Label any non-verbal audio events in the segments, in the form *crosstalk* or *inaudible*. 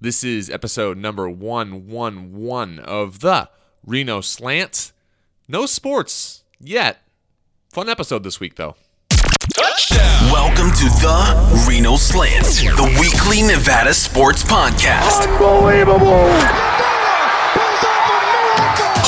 This is episode number 111 of the Reno Slant. No sports yet. Fun episode this week, though. Welcome to the Reno Slant, the weekly Nevada sports podcast. Unbelievable.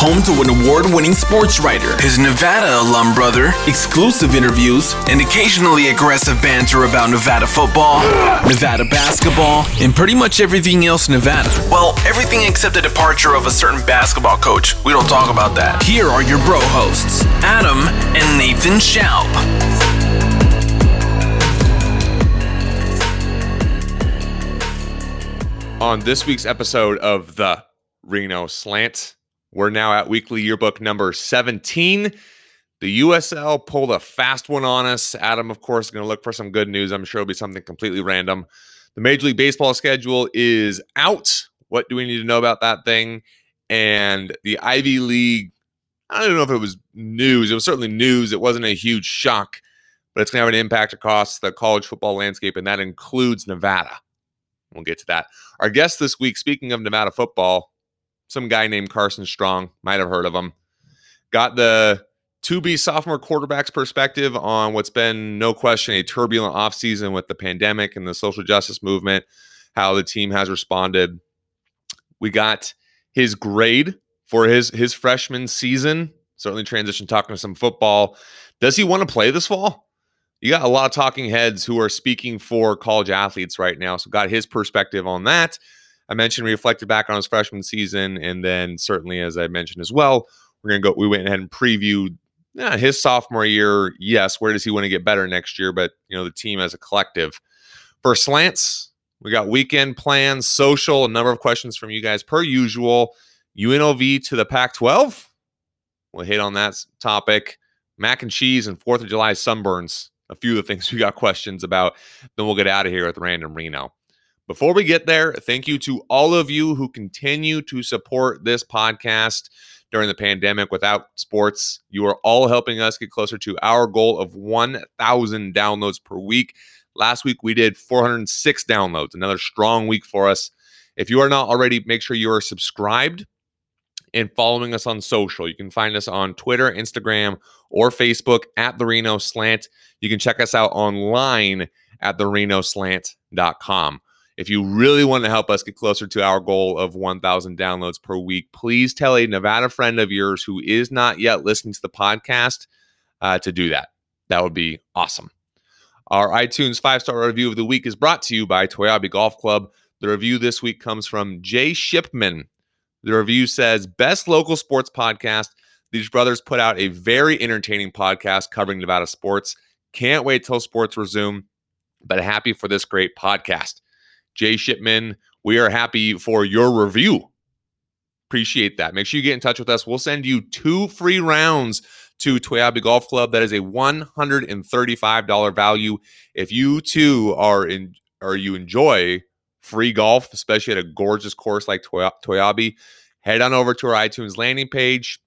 Home to an award winning sports writer, his Nevada alum brother, exclusive interviews, and occasionally aggressive banter about Nevada football, Nevada basketball, and pretty much everything else Nevada. Well, everything except the departure of a certain basketball coach. We don't talk about that. Here are your bro hosts, Adam and Nathan Schaub. On this week's episode of the Reno Slant, we're now at weekly yearbook number 17. The USL pulled a fast one on us. Adam, of course, is going to look for some good news. I'm sure it'll be something completely random. The Major League Baseball schedule is out. What do we need to know about that thing? And the Ivy League, I don't know if it was news. It was certainly news. It wasn't a huge shock, but it's going to have an impact across the college football landscape, and that includes Nevada. We'll get to that. Our guest this week, speaking of Nevada football, some guy named Carson Strong, might have heard of him. Got the to be sophomore quarterback's perspective on what's been no question a turbulent offseason with the pandemic and the social justice movement, how the team has responded. We got his grade for his his freshman season. Certainly transition talking to some football. Does he want to play this fall? You got a lot of talking heads who are speaking for college athletes right now. So got his perspective on that. I mentioned we reflected back on his freshman season, and then certainly, as I mentioned as well, we're gonna go. We went ahead and previewed yeah, his sophomore year. Yes, where does he want to get better next year? But you know, the team as a collective. For slants, we got weekend plans, social, a number of questions from you guys per usual. UNLV to the Pac-12. We'll hit on that topic. Mac and cheese and Fourth of July sunburns. A few of the things we got questions about. Then we'll get out of here with Random Reno. Before we get there, thank you to all of you who continue to support this podcast during the pandemic without sports. You are all helping us get closer to our goal of 1,000 downloads per week. Last week we did 406 downloads, another strong week for us. If you are not already, make sure you are subscribed and following us on social. You can find us on Twitter, Instagram, or Facebook at the Reno Slant. You can check us out online at therenoslant.com. If you really want to help us get closer to our goal of 1,000 downloads per week, please tell a Nevada friend of yours who is not yet listening to the podcast uh, to do that. That would be awesome. Our iTunes five star review of the week is brought to you by Toiyabe Golf Club. The review this week comes from Jay Shipman. The review says, Best local sports podcast. These brothers put out a very entertaining podcast covering Nevada sports. Can't wait till sports resume, but happy for this great podcast. Jay Shipman, we are happy for your review. Appreciate that. Make sure you get in touch with us. We'll send you two free rounds to Toiyabe Golf Club. That is a $135 value. If you too are in or you enjoy free golf, especially at a gorgeous course like Toiyabe, head on over to our iTunes landing page.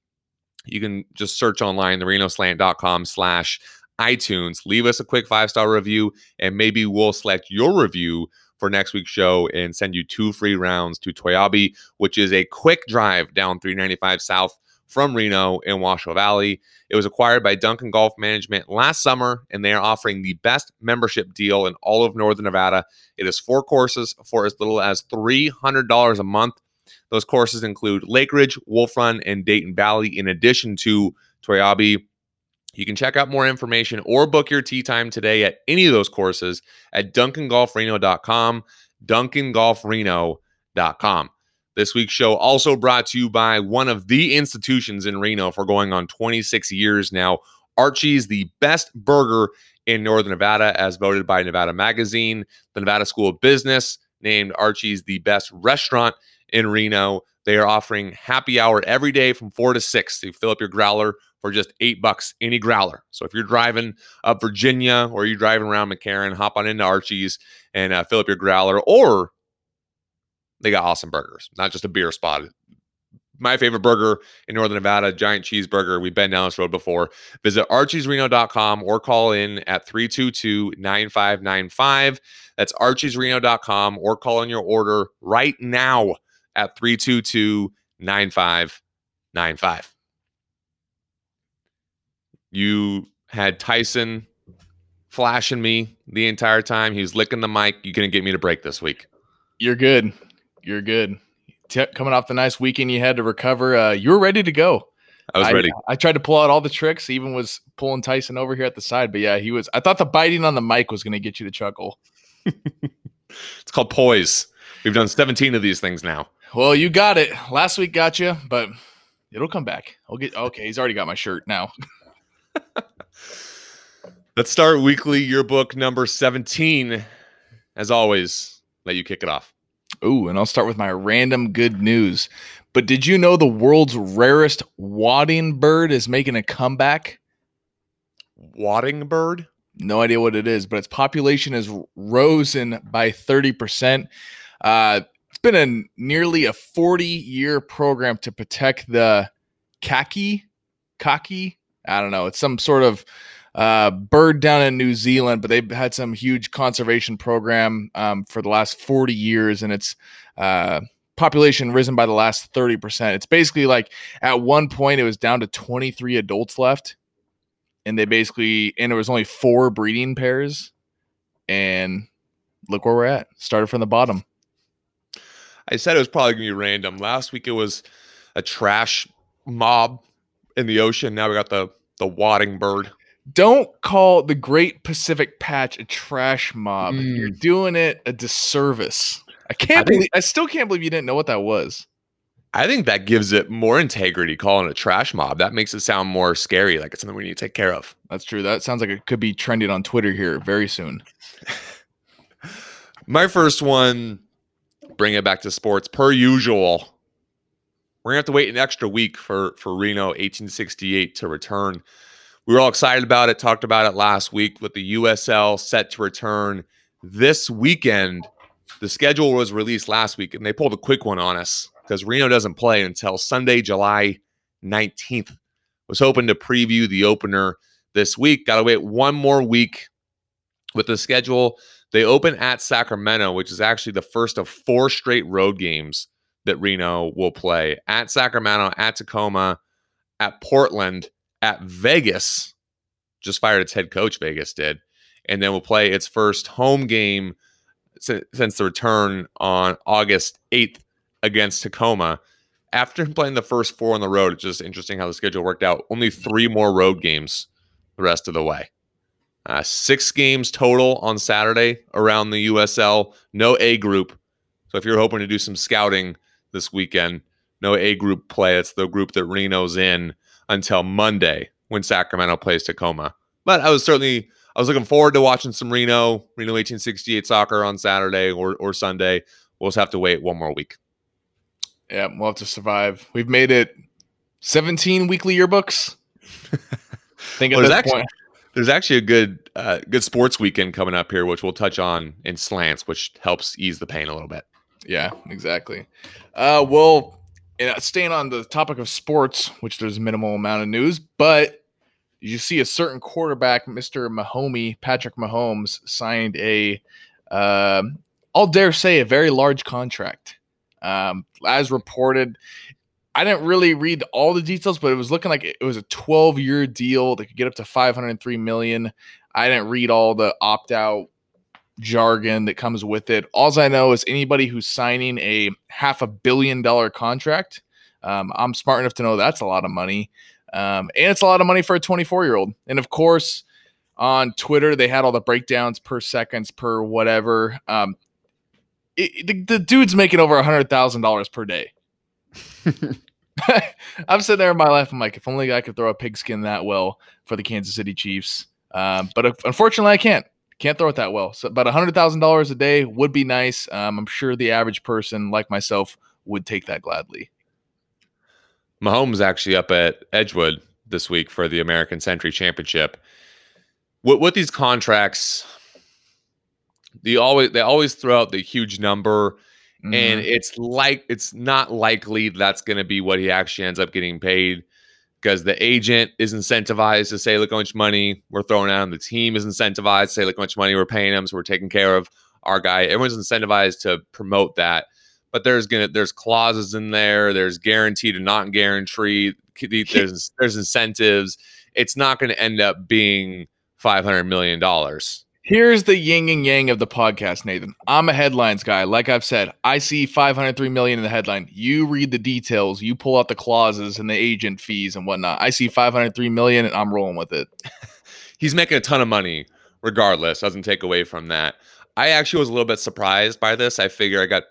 You can just search online, therenoslant.com slash iTunes. Leave us a quick five-star review, and maybe we'll select your review for next week's show and send you two free rounds to Toiyabe, which is a quick drive down 395 South from Reno in Washoe Valley. It was acquired by Duncan Golf Management last summer, and they are offering the best membership deal in all of Northern Nevada. It is four courses for as little as $300 a month. Those courses include Lake Ridge, Wolf Run, and Dayton Valley, in addition to Toiyabe you can check out more information or book your tee time today at any of those courses at duncangolfreno.com, duncangolfreno.com. This week's show also brought to you by one of the institutions in Reno for going on 26 years now. Archie's, the best burger in Northern Nevada, as voted by Nevada Magazine. The Nevada School of Business named Archie's the best restaurant in Reno. They are offering happy hour every day from 4 to 6. So fill up your growler for just eight bucks any growler. So if you're driving up Virginia or you're driving around McCarran, hop on into Archie's and uh, fill up your growler. Or they got awesome burgers, not just a beer spot. my favorite burger in Northern Nevada, giant cheeseburger. We've been down this road before. Visit archiesreno.com or call in at 322 9595. That's archiesreno.com or call in your order right now at 322 9595. You had Tyson flashing me the entire time. He was licking the mic. You couldn't get me to break this week. You're good. You're good. T- coming off the nice weekend you had to recover, uh, you were ready to go. I was ready. I, tried to pull out all the tricks. Even was pulling Tyson over here at the side, but yeah, he was. I thought the biting on the mic was going to get you to chuckle. *laughs* it's called poise. We've done 17 of these things now. Well, you got it. Last week got you, but it'll come back. I'll get okay. He's already got my shirt now. *laughs* *laughs* Let's start weekly yearbook number 17. As always, let you kick it off. Ooh, and I'll start with my random good news. But did you know the world's rarest wadding bird is making a comeback? Wadding bird? No idea what it is, but its population has risen by 30%. Uh, it's been a nearly a 40 year program to protect the kaki, kaki. I don't know. It's some sort of uh, bird down in New Zealand, but they've had some huge conservation program um, for the last 40 years, and its uh, population risen by the last 30%. It's basically like at one point it was down to 23 adults left, and they basically and there was only four breeding pairs, and look where we're at. Started from the bottom. I said it was probably gonna be random. Last week it was a trash mob in the ocean. Now we got the the wadding bird. Don't call the Great Pacific Patch a trash mob. Mm. You're doing it a disservice. I can't I believe think, I still can't believe you didn't know what that was. I think that gives it more integrity calling it a trash mob. That makes it sound more scary, like it's something we need to take care of. That's true. That sounds like it could be trending on Twitter here very soon. *laughs* My first one, bring it back to sports per usual. We're gonna have to wait an extra week for for Reno 1868 to return we were all excited about it, talked about it last week with the USL set to return this weekend. The schedule was released last week and they pulled a quick one on us because Reno doesn't play until Sunday, July 19th. Was hoping to preview the opener this week. Got to wait one more week with the schedule. They open at Sacramento, which is actually the first of four straight road games that Reno will play at Sacramento, at Tacoma, at Portland, at Vegas, just fired its head coach, Vegas did, and then will play its first home game since, the return on August 8th against Tacoma. After playing the first four on the road, it's just interesting how the schedule worked out. Only three more road games the rest of the way. Uh, six games total on Saturday around the USL. No A group. So if you're hoping to do some scouting this weekend, no A group play. It's the group that Reno's in until Monday when Sacramento plays Tacoma. But I was certainly I was looking forward to watching some Reno, Reno 1868 soccer on Saturday or or Sunday. We'll just have to wait one more week. Yeah, we'll have to survive. We've made it 17 weekly yearbooks. *laughs* think at well, this actually, point. There's actually a good uh, good sports weekend coming up here, which we'll touch on in slants, which helps ease the pain a little bit. Yeah, exactly. Uh, well, staying on the topic of sports, which there's minimal amount of news, but you see a certain quarterback, Mr. Mahomes, Patrick Mahomes, signed a, uh, I'll dare say, a very large contract. Um, as reported, I didn't really read all the details, but it was looking like it was a 12 year deal that could get up to 503 million. I didn't read all the opt out jargon that comes with it. All I know is anybody who's signing a half a billion dollar contract, um, I'm smart enough to know that's a lot of money. Um, and it's a lot of money for a 24 year old. And of course, on Twitter, they had all the breakdowns per seconds per whatever. Um, it, the, the dude's making over a hundred thousand dollars per day. *laughs* I'm sitting there in my life. I'm like, if only I could throw a pigskin that well for the Kansas City Chiefs. Um, but unfortunately, I can't. Can't throw it that well. So about a hundred thousand dollars a day would be nice. Um, I'm sure the average person like myself would take that gladly. Mahomes actually up at Edgewood this week for the American Century Championship. What what these contracts, they always they always throw out the huge number, and Mhm. it's like it's not likely that's going to be what he actually ends up getting paid because the agent is incentivized to say look how much money we're throwing at him the team is incentivized to say look how much money we're paying him so we're taking care of our guy. Everyone's incentivized to promote that but there's gonna there's clauses in there there's guaranteed and not guaranteed there's there's incentives. It's not going to end up being 500 million dollars Here's the yin and yang of the podcast, Nathan. I'm a headlines guy. Like I've said, I see 503 million in the headline. You read the details, you pull out the clauses and the agent fees and whatnot. I see 503 million and I'm rolling with it. *laughs* he's making a ton of money regardless doesn't take away from that i actually was a little bit surprised by this i figure i got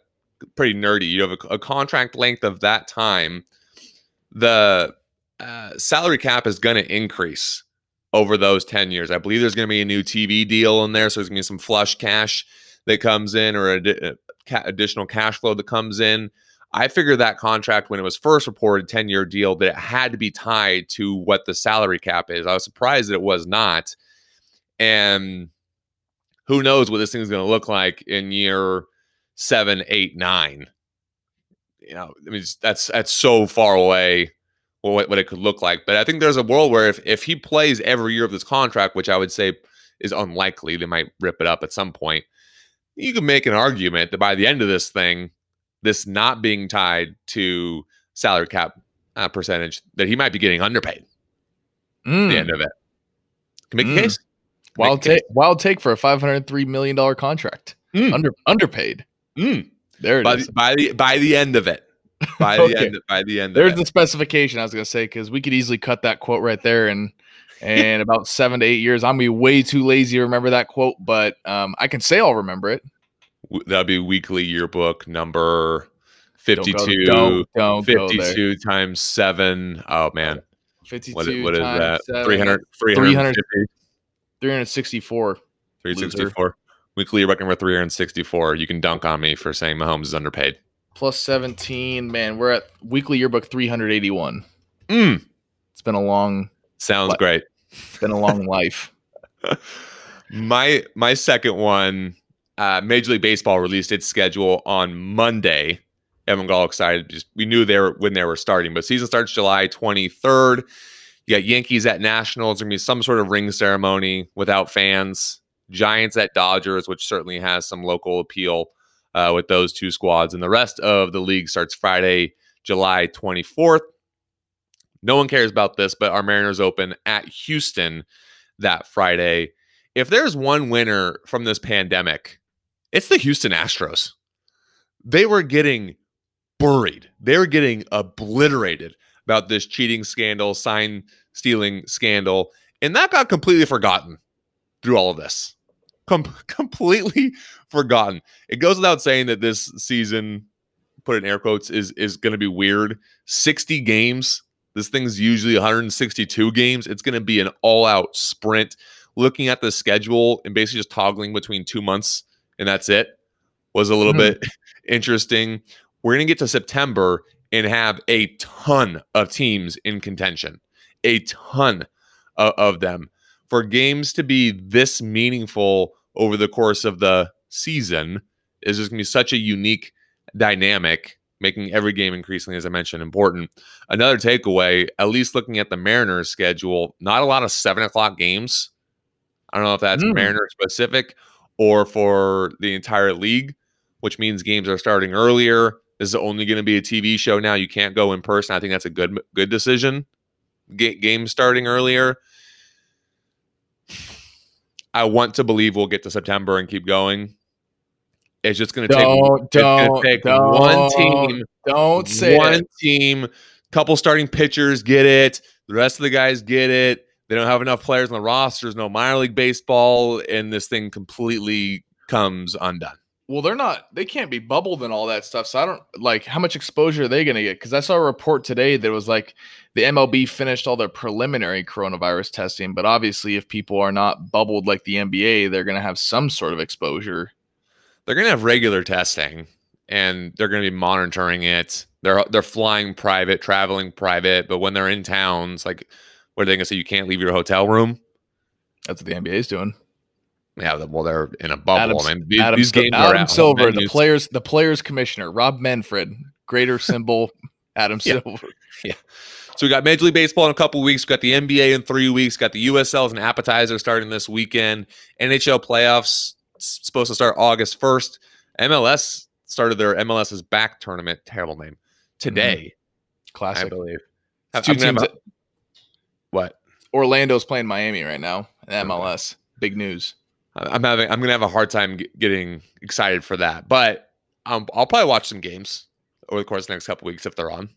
pretty nerdy you have a, a contract length of that time the uh, salary cap is going to increase over those 10 years. I believe there's going to be a new tv deal in there so there's going to be some flush cash that comes in or addi- uh, additional cash flow that comes in. I figured that contract when it was first reported 10 year deal that it had to be tied to what the salary cap is. I was surprised that it was not. And who knows what this thing is going to look like in year seven, eight, nine. You know, I mean, that's that's so far away what, what it could look like. But I think there's a world where if if he plays every year of this contract, which I would say is unlikely, they might rip it up at some point. You can make an argument that by the end of this thing, this not being tied to salary cap uh, percentage, that he might be getting underpaid at Mm, the end of it. Can make Mm. a case. wild make a case. take, wild take for a 503 million dollar contract. Mm. Under underpaid. Mm. There it by is. the, by the by the end of it. By the Okay. end by the end There's the specification I was gonna say because we could easily cut that quote right there and *laughs* and about seven to eight years. I'm gonna be way too lazy to remember that quote, but um, I can say I'll remember it. That'll be weekly yearbook number Don't go- 52 Don't, don't 52 times 7. Oh man. 52 What, what is that? seven, 300 300 350 364. 364. Weekly yearbook number 364. You can dunk on me for saying Mahomes is underpaid. Plus 17. Man, we're at weekly yearbook 381. Mm, It's been a long, sounds great. been a long *laughs* life. my my second one, uh, Major League Baseball released its schedule on Monday. Everyone got all excited. Just we knew they were when they were starting, but season starts July 23rd. You got Yankees at Nationals. There's gonna be some sort of ring ceremony without fans. Giants at Dodgers, which certainly has some local appeal uh, with those two squads. And the rest of the league starts Friday, July 24th. No one cares about this, but our Mariners open at Houston that Friday. If there's one winner from this pandemic, it's the Houston Astros. They were getting buried. They were getting obliterated about this cheating scandal, sign stealing scandal, and that got completely forgotten through all of this. Com- *laughs* completely forgotten. It goes without saying that this season, put in air quotes, is is going to be weird. 60 games. This thing's usually 162 games. It's going to be an all-out sprint. Looking at the schedule and basically just toggling between two months and that's it was a little Mhm. bit *laughs* interesting. We're going to get to September and have a ton of teams in contention, a ton of, of them. For games to be this meaningful over the course of the season is just going to be such a unique dynamic, making every game increasingly, as I mentioned, important. Another takeaway, at least looking at the Mariners schedule, not a lot of seven o'clock games. I don't know if that's Mm. Mariner specific or for the entire league, which means games are starting earlier. This is only going to be a TV show now. You can't go in person. I think that's a good good decision. Ga- game starting earlier. I want to believe we'll get to September and keep going. It's just going to take, Don't, it's gonna don't, take don't, one team Don't say one it. team, couple starting pitchers get it. The rest of the guys get it. They don't have enough players on the rosters, no minor league baseball, and this thing completely comes undone. Well, they're not. They can't be bubbled and all that stuff. So I don't like how much exposure are they going to get? Because I saw a report today that was like the MLB finished all their preliminary coronavirus testing, but obviously, if people are not bubbled like the NBA, they're going to have some sort of exposure. They're going to have regular testing, and they're going to be monitoring it. They're they're flying private, traveling private, but when they're in towns, like what are they going to say? You can't leave your hotel room. That's what the NBA is doing. Yeah, well, they're in a bubble. Adam, I mean, these, Adam, these games are Adam Silver, the players, the players commissioner, Rob Manfred, greater symbol, Adam Yeah. Silver. *laughs* So we got Major League Baseball in a couple weeks. We got the NBA in three weeks. Got the USL as an appetizer starting this weekend. NHL playoffs supposed to start August first. MLS started their MLS is back tournament. Terrible name today, mm-hmm. I Classic. believe. It's I'm two have teams. a- what? Orlando's playing Miami right now. MLS. Big news. I'm having. I'm gonna have a hard time g- getting excited for that, but um, I'll probably watch some games over the course of the next couple weeks if they're on.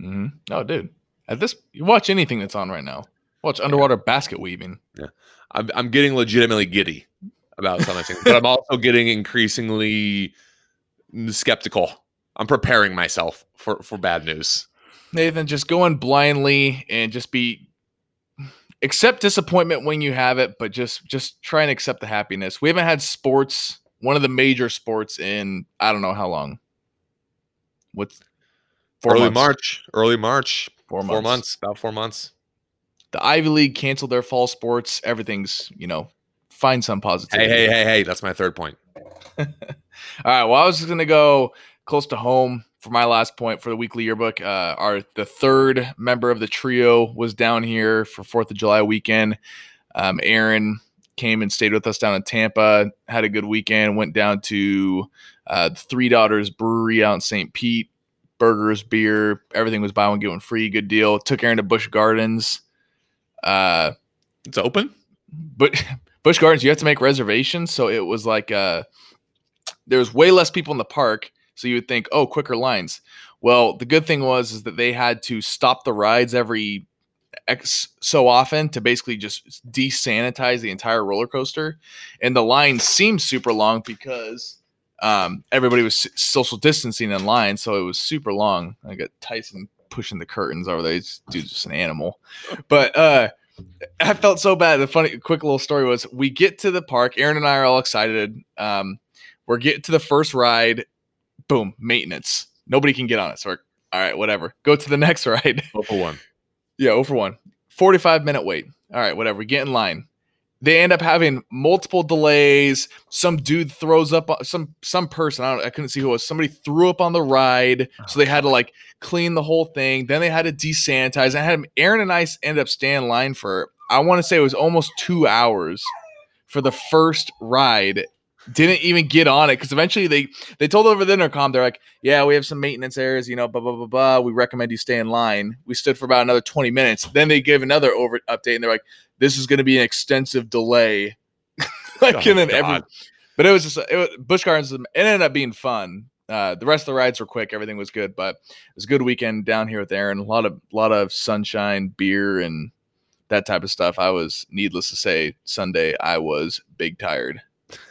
hmm Oh, dude. At this, you watch anything that's on right now. Watch underwater basket weaving. Yeah, I'm, I'm getting legitimately giddy about some of things, but I'm also getting increasingly skeptical. I'm preparing myself for for bad news. Nathan, just go in blindly and just be accept disappointment when you have it, but just just try and accept the happiness. We haven't had sports, one of the major sports in I don't know how long. What's early months. March, early March, Four four months. months, about four months. The Ivy League canceled their fall sports. Everything's, you know, find some Hey, positivity. hey, hey, hey! That's my third point. *laughs* All right. Well, I was just gonna go close to home for my last point for the weekly yearbook. Uh, our the third member of the trio was down here for Fourth of July weekend. Um, Aaron came and stayed with us down in Tampa. Had a good weekend. Went down to uh, Three Daughters Brewery out in St. Pete. Burgers, beer, everything was buy one get one free. Good deal. Took Aaron to Busch Gardens. Uh, It's open. but *laughs* Busch Gardens, you have to make reservations. So it was like uh there was way less people in the park. So you would think, oh, quicker lines. Well, the good thing was is that they had to stop the rides every X so often to basically just desanitize the entire roller coaster. And the line seemed super long because um, everybody was social distancing in line. So it was super long. I got Tyson pushing the curtains over there. This dude's just an animal. But uh I felt so bad. The funny, quick little story was we get to the park. Aaron and I are all excited. Um, we're getting to the first ride. Boom, maintenance. Nobody can get on it. So we're all right, whatever. Go to the *laughs* next ride. Oh for one. yeah, oh, over one. 45 minute wait. All right, whatever. We get in line. They end up having multiple delays. Some dude throws up on- some some person. I don't I couldn't see who it was. Somebody threw up on the ride. Oh, so they had to like clean the whole thing. Then they had to desanitize. I had Aaron and I ended up staying in line for I want to say it was almost two hours for the first ride. Didn't even get on it because eventually they they told over the intercom they're like, yeah, we have some maintenance errors, you know, blah blah blah blah. We recommend you stay in line. We stood for about another twenty minutes. Then they gave another over update and they're like, this is going to be an extensive delay. *laughs* like Oh, and then every, but it was just it was, Busch Gardens. It ended up being fun. Uh, the rest of the rides were quick. Everything was good, but it was a good weekend down here with Aaron. A lot of lot of sunshine, beer, and that type of stuff. I was, needless to say, Sunday I was big tired. *laughs*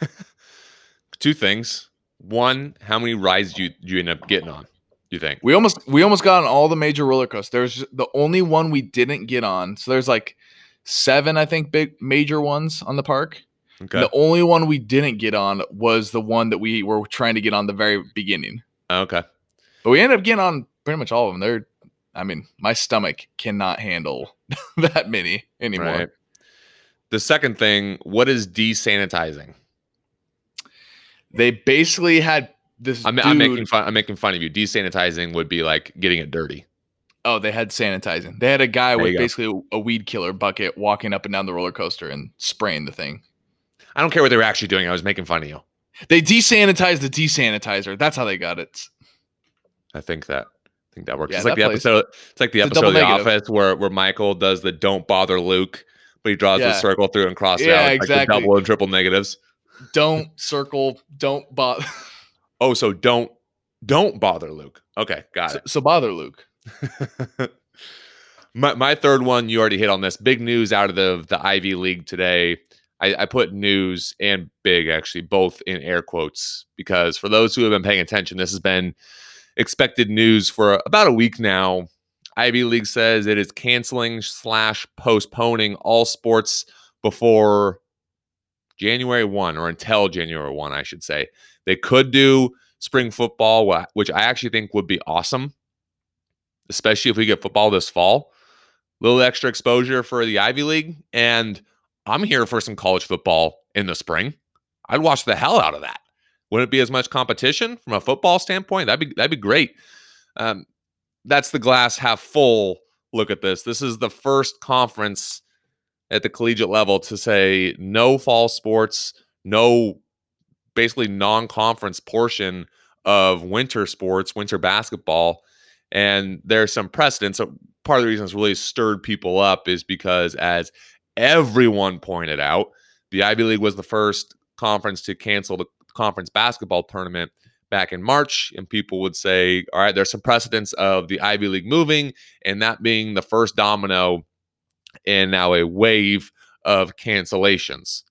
Two things. One, how many rides do you, do you end up getting on? You think? We almost we almost got on all the major roller coasters. There's the only one we didn't get on. So there's like seven, I think, big major ones on the park. Okay. The only one we didn't get on was the one that we were trying to get on the very beginning. Oh, okay. But we ended up getting on pretty much all of them. They're, I mean, my stomach cannot handle *laughs* that many anymore. Right. The second thing, what is desanitizing? They basically had this. I'm, I'm making fun. I'm making fun of you. Desanitizing would be like getting it dirty. Oh, they had sanitizing. They had a guy There with go. basically a weed killer bucket walking up and down the roller coaster and spraying the thing. I don't care what they were actually doing. I was making fun of you. They desanitized the desanitizer. That's how they got it. I think that. I think that works. Yeah, it's like that the plays- episode. It's like the It's episode of The negative. Office where where Michael does the "Don't bother Luke," but he draws the circle through and crosses Yeah, out like exactly. the double and triple negatives. Don't circle. Don't bother. *laughs* Oh, so don't don't bother Luke. Okay, got so, it. so bother Luke. *laughs* my, my third one, you already hit on this. Big news out of the the Ivy League today. I, I put news and big actually both in air quotes because for those who have been paying attention, this has been expected news for about a week now. Ivy League says it is canceling slash postponing all sports before January one or until January one, I should say. They could do spring football, which I actually think would be awesome, especially if we get football this fall. A little extra exposure for the Ivy League. And I'm here for some college football in the spring. I'd watch the hell out of that. Wouldn't it be as much competition from a football standpoint? That'd be that'd be great. Um, that's the glass half full look at this. This is the first conference at the collegiate level to say no fall sports, no basically non-conference portion of winter sports, winter basketball. And there's some precedents. So part of the reason it's really stirred people up is because as everyone pointed out, the Ivy League was the first conference to cancel the conference basketball tournament back in March, and people would say, all right, there's some precedents of the Ivy League moving, and that being the first domino in now a wave of cancellations.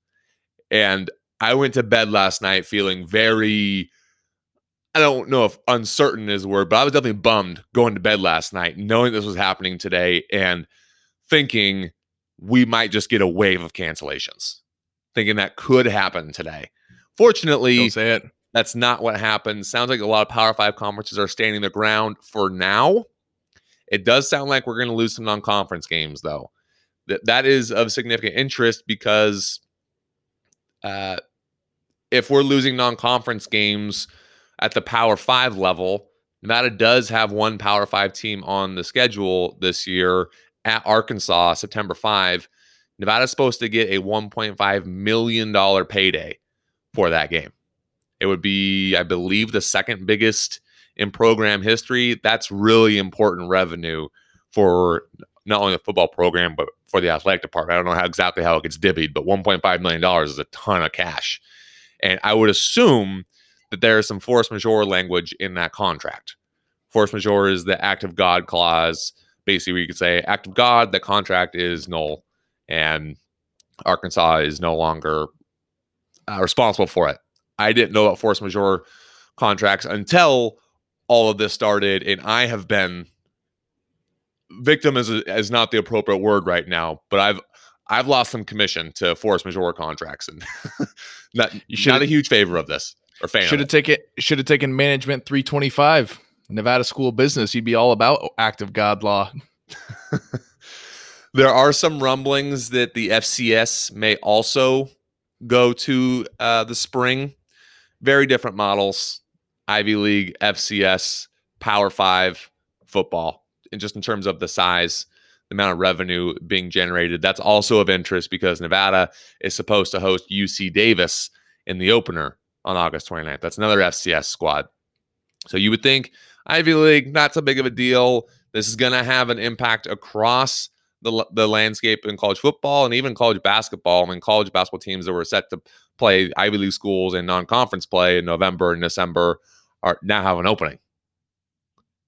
And I went to bed last night feeling very, I don't know if uncertain is the word, but I was definitely bummed going to bed last night, knowing this was happening today and thinking we might just get a wave of cancellations, thinking that could happen today. Fortunately, Don't say it. that's not what happened. Sounds like a lot of Power Five conferences are standing their ground for now. It does sound like we're going to lose some non-conference games, though. That that is of significant interest because uh, if we're losing non-conference games at the Power Five level, Nevada does have one Power Five team on the schedule this year at Arkansas, September five. Nevada's supposed to get a 1.5 million dollar payday for that game. It would be, I believe, the second biggest in program history. That's really important revenue for not only the football program, but for the athletic department. I don't know how exactly how it gets divvied, but $1.5 million is a ton of cash. And I would assume that there is some force majeure language in that contract. Force majeure is the act of God clause. Basically, you could say act of God, the contract is null, and Arkansas is no longer uh, responsible for it. I didn't know about force majeure contracts until all of this started, and I have been victim is is not the appropriate word right now, but I've I've lost some commission to force majeure contracts, and *laughs* not You should not a huge favor of this or fan. Should have taken should have taken management 325. Nevada School of Business. You'd be all about active God law. *laughs* there are some rumblings that the FCS may also go to uh, the spring. Very different models: Ivy League, FCS, Power Five football, just in terms of the size, the amount of revenue being generated. That's also of interest because Nevada is supposed to host UC Davis in the opener on August 29th. That's another FCS squad. So you would think Ivy League, not so big of a deal. This is going to have an impact across the, the landscape in college football and even college basketball. I mean, college basketball teams that were set to play Ivy League schools in non conference play in November and December are now have an opening.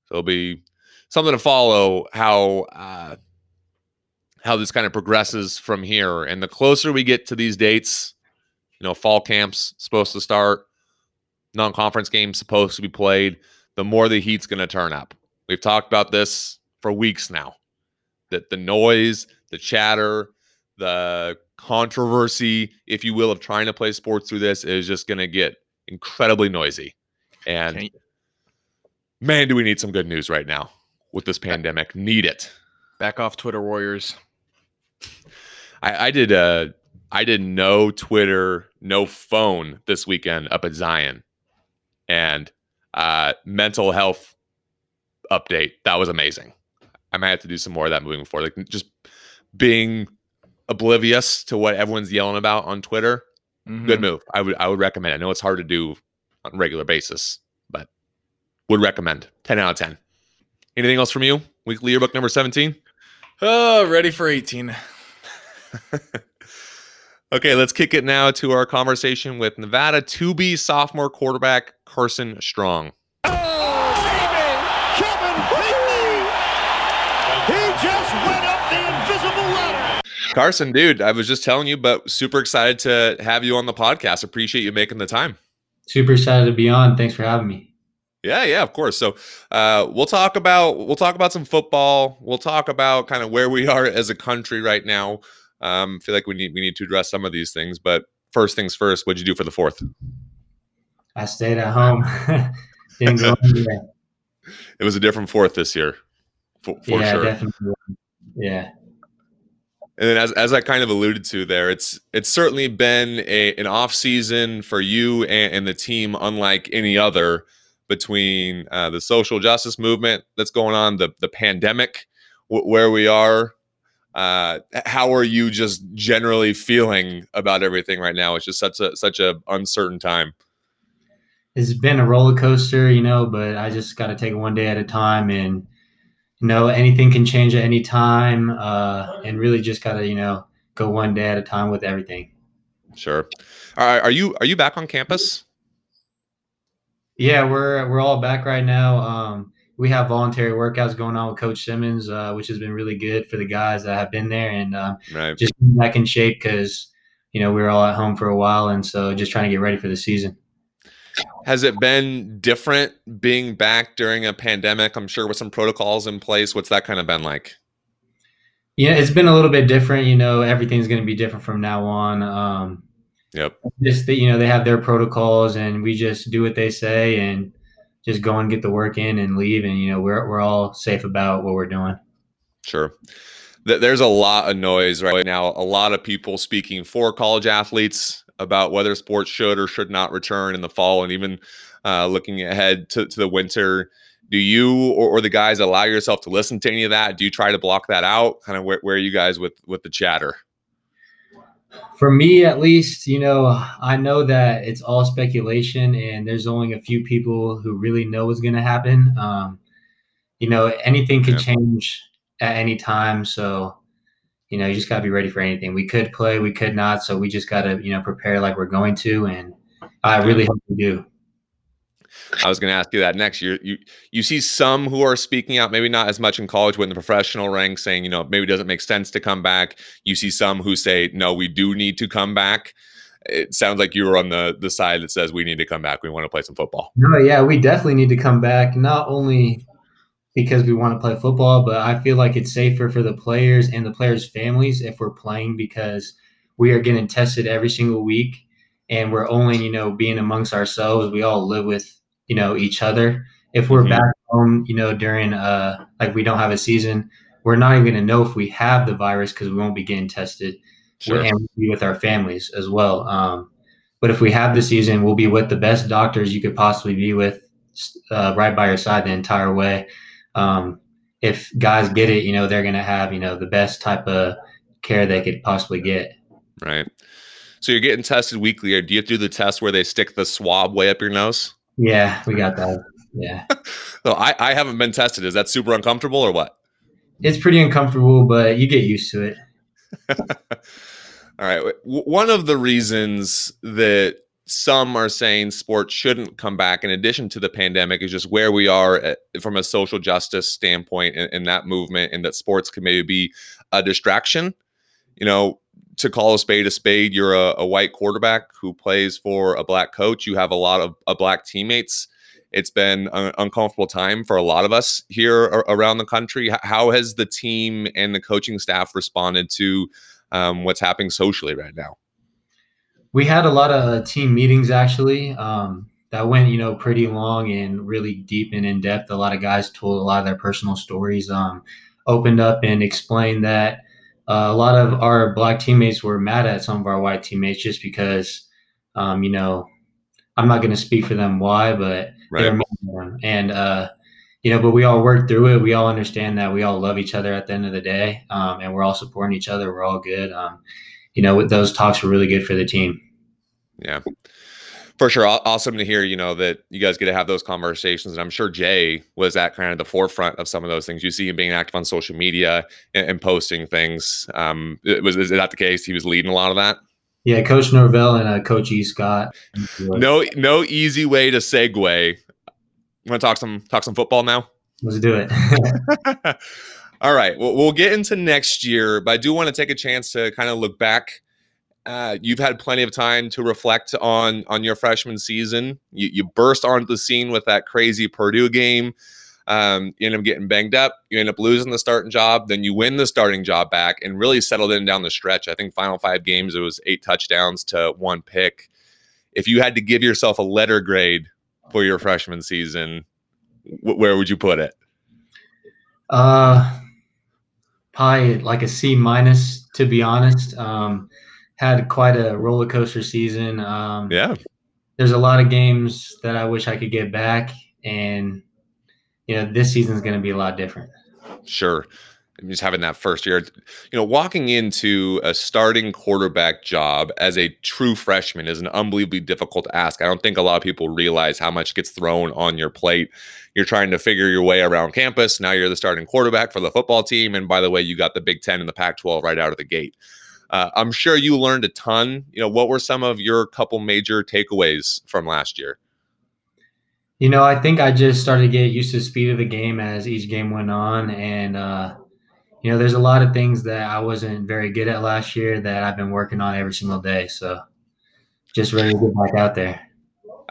So it'll be something to follow how uh, how this kind of progresses from here. And the closer we get to these dates, you know, fall camps supposed to start, non-conference games supposed to be played, the more the heat's going to turn up. We've talked about this for weeks now. That the noise, the chatter, the controversy, if you will, of trying to play sports through this is just going to get incredibly noisy. And man, do we need some good news right now with this pandemic? Need it. Back off Twitter warriors. I, I did uh I did no Twitter, no phone this weekend up at Zion. And uh mental health update. That was amazing. I might have to do some more of that moving forward. Like just being oblivious to what everyone's yelling about on Twitter. Mhm. Good move. I would I would recommend. I know it's hard to do on a regular basis, but would recommend. 10 out of 10. Anything else from you? Weekly yearbook number 17? Oh, ready for 18. *laughs* Okay, let's kick it now to our conversation with Nevada 2B sophomore quarterback Carson Strong. Oh! Kevin Whitney! He just went up the invisible ladder. Carson, dude, I was just telling you, but super excited to have you on the podcast. Appreciate you making the time. Super excited to be on. Thanks for having me. Yeah, yeah, of course. So uh, we'll talk about we'll talk about some football. We'll talk about kind of where we *laughs* are as a country right now. Um, feel like we need we need to address some of these things, but first things first. What'd you do for the fourth? I stayed at home. *laughs* Didn't go anywhere. *laughs* It was a different fourth this year, for, for yeah, sure. definitely. Yeah. And then, as, as I kind of alluded to there, it's it's certainly been a, an off season for you and, and the team, unlike any other. Between uh, the social justice movement that's going on, the the pandemic, w- where we are, uh, how are you just generally feeling about everything right now? It's just such a such a uncertain time. It's been a roller coaster, you know, but I just got to take it one day at a time, and you know, anything can change at any time, uh, and really just got to you know go one day at a time with everything. Sure. All right. Are you are you back on campus? Yeah, we're we're all back right now. Um, we have voluntary workouts going on with Coach Simmons, uh, which has been really good for the guys that have been there and uh, Right. just getting back in shape because you know we were all at home for a while, and so just trying to get ready for the season. Has it been different being back during a pandemic? I'm sure with some protocols in place. What's that kind of been like? Yeah, it's been a little bit different. You know, everything's going to be different from now on. Um, Yep. just that you know they have their protocols, and we just do what they say and just go and get the work in and leave, and you know we're we're all safe about what we're doing. Sure. There's a lot of noise right now. A lot of people speaking for college athletes about whether sports should or should not return in the fall, and even uh, looking ahead to, to the winter. Do you or, or the guys allow yourself to listen to any of that? Do you try to block that out? Kind of where, where are you guys with with the chatter? For me, at least, you know, I know that it's all speculation, and there's only a few people who really know what's going to happen. Um, you know, anything could Yeah. change at any time, so you know, you just got to be ready for anything. We could play, we could not, so we just got to, you know, prepare like we're going to, and I really hope we do. I was going to ask you that next. You you you see some who are speaking out, maybe not as much in college, but in the professional ranks, saying you know maybe it doesn't make sense to come back. You see some who say no, we do need to come back. It sounds like you were on the the side that says we need to come back. We want to play some football. No, yeah, we definitely need to come back, not only because we want to play football, but I feel like it's safer for the players and the players' families if we're playing because we are getting tested every single week and we're only, you know, being amongst ourselves. We all live with, you know, each other. If we're Mhm. back home, you know, during uh like we don't have a season, we're not even gonna know if we have the virus because we won't be getting tested Sure. and we'll be with our families as well. Um, but if we have the season, we'll be with the best doctors you could possibly be with, uh, right by your side the entire way. Um, if guys get it, you know they're gonna have you know the best type of care they could possibly get. Right. So you're getting tested weekly, or do you have to do the test where they stick the swab way up your nose? Yeah, we got that. Yeah, *laughs* So I, I haven't been tested. Is that super uncomfortable or what? it's pretty uncomfortable, but you get used to it. *laughs* All right. W- One of the reasons that some are saying sports shouldn't come back, in addition to the pandemic, is just where we are at, from a social justice standpoint in, in that movement, and that sports can maybe be a distraction. You know, to call a spade a spade, you're a, a white quarterback who plays for a black coach. You have a lot of, of black teammates. It's been an uncomfortable time for a lot of us here a- around the country. How has the team and the coaching staff responded to um, what's happening socially right now? We had a lot of team meetings actually um, that went, you know, pretty long and really deep and in depth. A lot of guys told a lot of their personal stories, um, opened up and explained that uh, a lot of our black teammates were mad at some of our white teammates just because, um, you know, I'm not going to speak for them why, but Right. at them. And, uh, you know, but we all work through it. We all understand that we all love each other at the end of the day, um, and we're all supporting each other. We're all good. Um, you know, those talks were really good for the team. Yeah. For sure. Awesome to hear, you know, that you guys get to have those conversations. And I'm sure Jay was at kind of the forefront of some of those things. You see him being active on social media and, and posting things. Um, was is that the case? He was leading a lot of that. Yeah, Coach Norvell and uh, Coach E. Scott. No, no easy way to segue. Want to talk some talk some football now? Let's do it. *laughs* All right. Well, we'll get into next year, but I do want to take a chance to kind of look back. Uh, you've had plenty of time to reflect on on your freshman season. You, you burst onto the scene with that crazy Purdue game. Um, you end up getting banged up. You end up losing the starting job. Then you win the starting job back and really settled in down the stretch. I think final five games it was eight touchdowns to one pick. If you had to give yourself a letter grade for your freshman season, wh- where would you put it? uh, probably like a C minus to be honest. Um, had quite a roller coaster season. Um, Yeah. there's a lot of games that I wish I could get back, and you know this season's going to be a lot different. Sure. And just having that first year, you know, walking into a starting quarterback job as a true freshman is an unbelievably difficult ask. I don't think a lot of people realize how much gets thrown on your plate. You're trying to figure your way around campus. Now you're the starting quarterback for the football team. And by the way, you got the Big Ten and the Pac 12 right out of the gate. Uh, I'm sure you learned a ton. You know, what were some of your couple major takeaways from last year? You know, I think I just started to get used to the speed of the game as each game went on, and uh, you know, there's a lot of things that I wasn't very good at last year that I've been working on every single day. So, just ready to get back out there.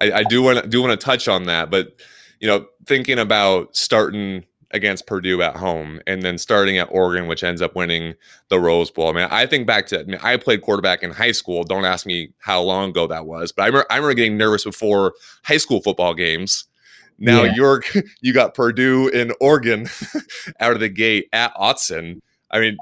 I, I do want to do want to touch on that, but you know, thinking about starting against Purdue at home and then starting at Oregon, which ends up winning the Rose Bowl. I mean, I think back to I, mean, I played quarterback in high school. Don't ask me how long ago that was, but I remember, I remember getting nervous before high school football games. Now Yeah. you're *laughs* you got Purdue in Oregon *laughs* out of the gate at Autzen. I mean,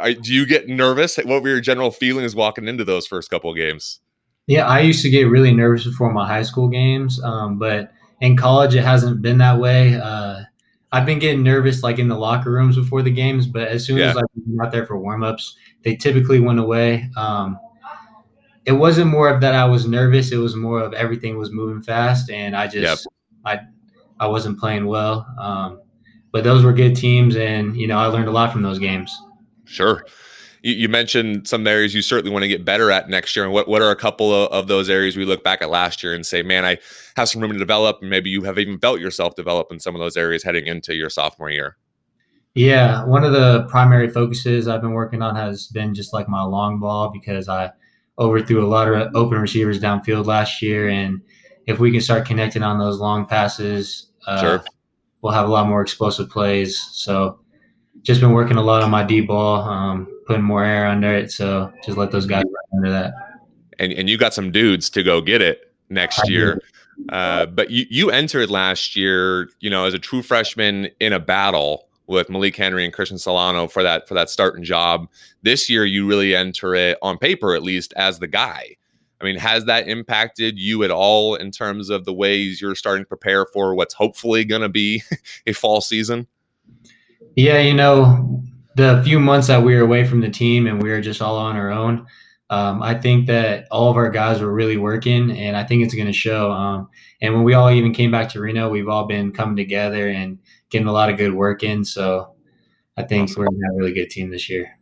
I, do you get nervous? What were your general feelings walking into those first couple of games? Yeah, I used to get really nervous before my high school games, um, but in college it hasn't been that way. Uh, I've been getting nervous like in the locker rooms before the games, but as soon as Yeah. like I'm out there for warmups, they typically went away. Um, it wasn't more of that I was nervous; it was more of everything was moving fast, and I just I I wasn't playing well. Um, but those were good teams, and you know I learned a lot from those games. Sure. You, you mentioned some areas you certainly want to get better at next year. And what, what are a couple of, of those areas we look back at last year and say, man, I have some room to develop? And maybe you have even felt yourself develop in some of those areas heading into your sophomore year. Yeah, one of the primary focuses I've been working on has been just like my long ball because I overthrew a lot of open receivers downfield last year, and if we can start connecting on those long passes, uh, Sure. we'll have a lot more explosive plays. So, just been working a lot on my D ball, um, putting more air under it. So, just let those guys run under that. And, and you got some dudes to go get it next I year. Uh, but you, you entered last year, you know, as a true freshman in a battle with Malik Henry and Christian Solano for that for that starting job. This year, you really enter it on paper, at least, as the guy. I mean, has that impacted you at all in terms of the ways you're starting to prepare for what's hopefully going to be *laughs* a fall season? Yeah, you know, the few months that we were away from the team and we were just all on our own, um, I think that all of our guys were really working, and I think it's going to show. Um, and when we all even came back to Reno, we've all been coming together and getting a lot of good work in. So I think Awesome. we're a really good team this year.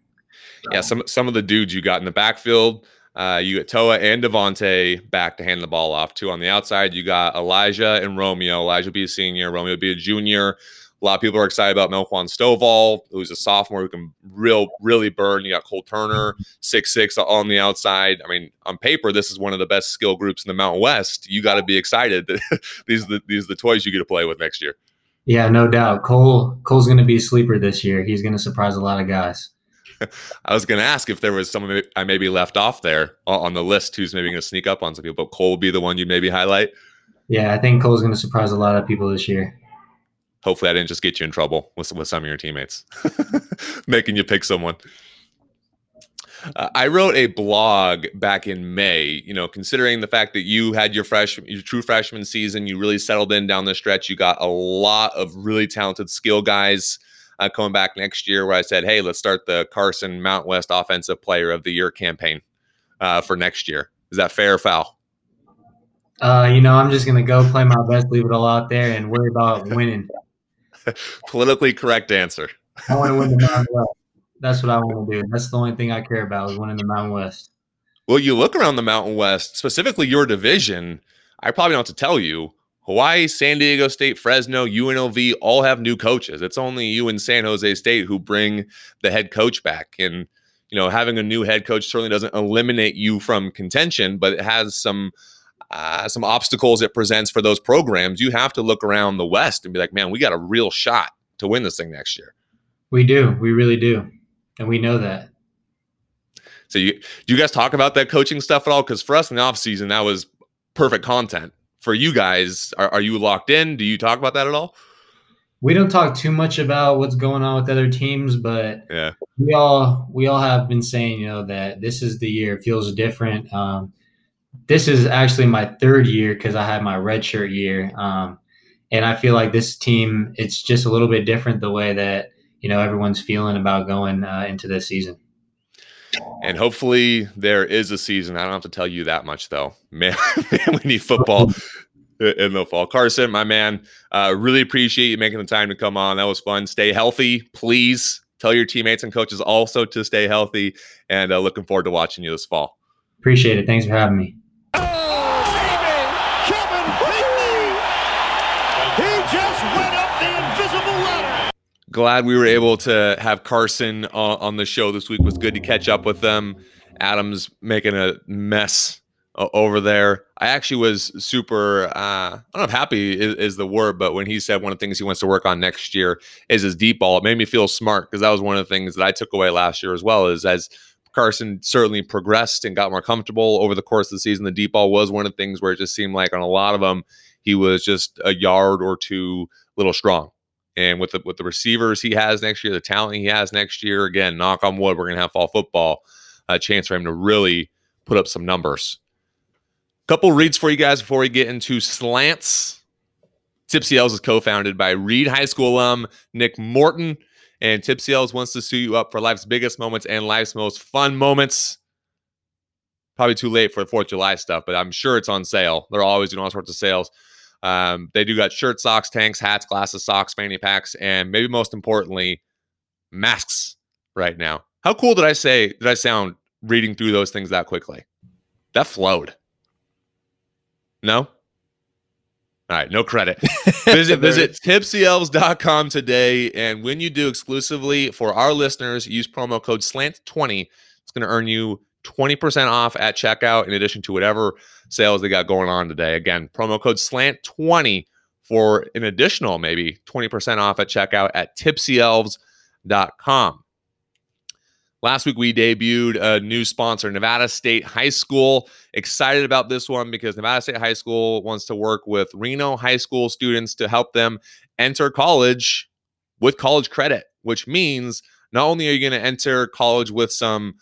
Yeah, some some of the dudes you got in the backfield, uh, you got Toa and Devonte back to hand the ball off to. On the outside, you got Elijah and Romeo. Elijah will be a senior, Romeo will be a junior. A lot of people are excited about Melquan Stovall, who's a sophomore who can real really burn. You got Cole Turner, six six on the outside. I mean, on paper, this is one of the best skill groups in the Mountain West. You got to be excited that *laughs* these are the these are the toys you get to play with next year. Yeah, no doubt. Cole Cole's going to be a sleeper this year. He's going to surprise a lot of guys. *laughs* I was going to ask if there was someone I maybe left off there on the list who's maybe going to sneak up on some people, but Cole would be the one you maybe highlight. Yeah, I think Cole's going to surprise a lot of people this year. Hopefully, I didn't just get you in trouble with, with some of your teammates, *laughs* making you pick someone. Uh, I wrote a blog back in May. You know, considering the fact that you had your fresh, your true freshman season, you really settled in down the stretch. You got a lot of really talented skill guys uh, coming back next year. Where I said, "Hey, let's start the Carson Mount West Offensive Player of the Year campaign uh, for next year." Is that fair or foul? Uh, you know, I'm just going to go play my best, leave it all out there, and worry about winning. *laughs* Politically correct answer. I want to win the Mountain West. That's what I want to do. That's the only thing I care about is winning the Mountain West. Well, you look around the Mountain West, specifically your division. I probably don't have to tell you. Hawaii, San Diego State, Fresno, UNLV all have new coaches. It's only you and San Jose State who bring the head coach back. And, you know, having a new head coach certainly doesn't eliminate you from contention, but it has some uh, some obstacles it presents for those programs. You have to look around the West and be like, man, we got a real shot to win this thing next year. We do. We really do. And we know that. So you do you guys talk about that coaching stuff at all? Because for us in the off season, that was perfect content. For you guys, are, are you locked in? Do you talk about that at all? we don't talk too much about what's going on with other teams, but Yeah. we all we all have been saying, you know, that this is the year. It feels different. Um, this is actually my third year because I had my redshirt year, um, and I feel like this team it's just a little bit different the way that you know everyone's feeling about going uh, into this season. And hopefully there is a season. I don't have to tell you that much, though. *laughs* Man, man we need football in the fall. Carson, my man, uh, really appreciate you making the time to come on. That was fun. Stay healthy, please. Tell your teammates and coaches also to stay healthy. And uh, looking forward to watching you this fall. Appreciate it. Thanks for having me. Glad we were able to have Carson uh, on the show this week. It was good to catch up with them. Adam's making a mess uh, over there. I actually was super, uh, I don't know if happy is, is, the word, but when he said one of the things he wants to work on next year is his deep ball, it made me feel smart because that was one of the things that I took away last year as well. Is as Carson certainly progressed and got more comfortable over the course of the season, the deep ball was one of the things where it just seemed like on a lot of them, he was just a yard or two little strong. And with the with the receivers he has next year, the talent he has next year, again, knock on wood, we're gonna have fall football, a chance for him to really put up some numbers. Couple reads for you guys before we get into slants. Tipsy Elves is co-founded by Reed High School alum Nick Morton, and Tipsy Elves wants to suit you up for life's biggest moments and life's most fun moments. Probably too late for the Fourth of July stuff, but I'm sure it's on sale. They're always doing all sorts of sales. Um, they do got shirt, socks, tanks, hats, glasses, socks, fanny packs, and maybe most importantly, masks right now. How cool did I say? Did I sound reading through those things that quickly? That flowed. No? All right, no credit. *laughs* Visit visit tipsyelves.com today. And when you do exclusively for our listeners, use promo code SLANT20. It's going to earn you 20% off at checkout in addition to whatever sales they got going on today. Again, promo code SLANT20 for an additional maybe 20% off at checkout at tipsyelves.com. Last week, we debuted a new sponsor, Nevada State High School. Excited about this one because Nevada State High School wants to work with Reno High School students to help them enter college with college credit, which means not only are you going to enter college with some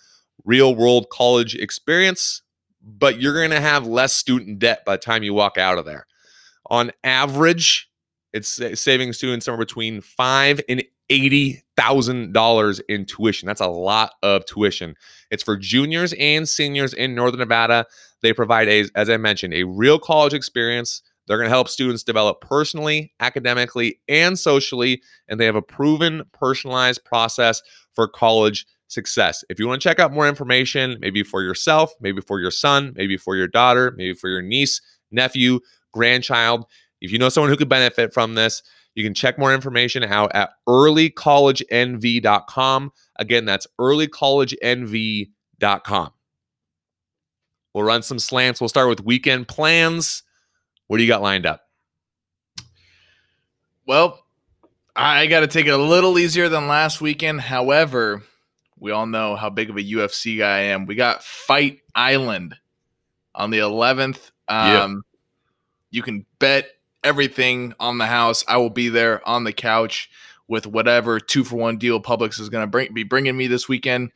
real world college experience, but you're going to have less student debt by the time you walk out of there. On average, it's saving students somewhere between five and eighty thousand dollars in tuition. That's a lot of tuition. It's for juniors and seniors in Northern Nevada. They provide a, as I mentioned, a real college experience. They're going to help students develop personally, academically, and socially, and they have a proven personalized process for college success. If you want to check out more information, maybe for yourself, maybe for your son, maybe for your daughter, maybe for your niece, nephew, grandchild, if you know someone who could benefit from this, you can check more information out at earlycollegenv.com. Again, that's earlycollegenv.com. We'll run some slants. We'll start with weekend plans. What do you got lined up? Well, I got to take it a little easier than last weekend. However, we all know how big of a UFC guy I am. We got Fight Island on the 11th. Um. You can bet everything on the house. I will be there on the couch with whatever two for one deal Publix is going to bring, be bringing me this weekend.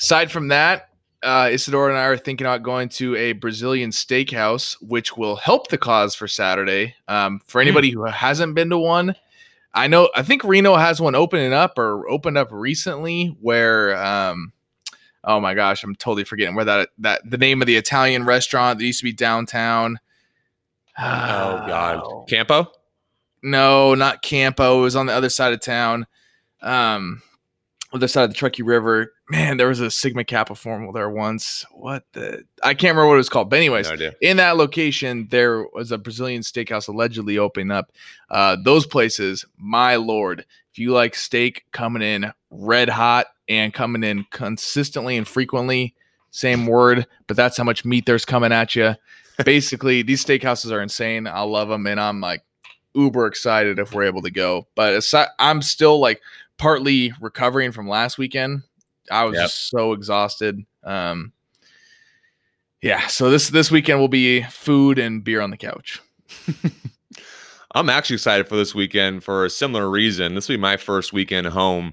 Aside from that, uh, Isidore and I are thinking about going to a Brazilian steakhouse, which will help the cause for Saturday. Um, for anybody who hasn't been to one, I know I think Reno has one opening up or opened up recently where um oh my gosh, I'm totally forgetting where that that the name of the Italian restaurant that used to be downtown. Oh God, *sighs* Campo. No, not Campo. It was on the other side of town. Um other side of the Truckee River. Man, there was a Sigma Kappa formal there once. What the I can't remember what it was called. But anyways, No in that location, there was a Brazilian steakhouse allegedly opening up. Uh, those places, my lord, if you like steak coming in red hot and coming in consistently and frequently, same word, but that's how much meat there's coming at you. Basically, *laughs* these steakhouses are insane. I love them, and I'm like uber excited if we're able to go. But aside, I'm still like partly recovering from last weekend. I was Yep. just so exhausted. Um, yeah, so this this weekend will be food and beer on the couch. *laughs* I'm actually excited for this weekend for a similar reason. This will be my first weekend home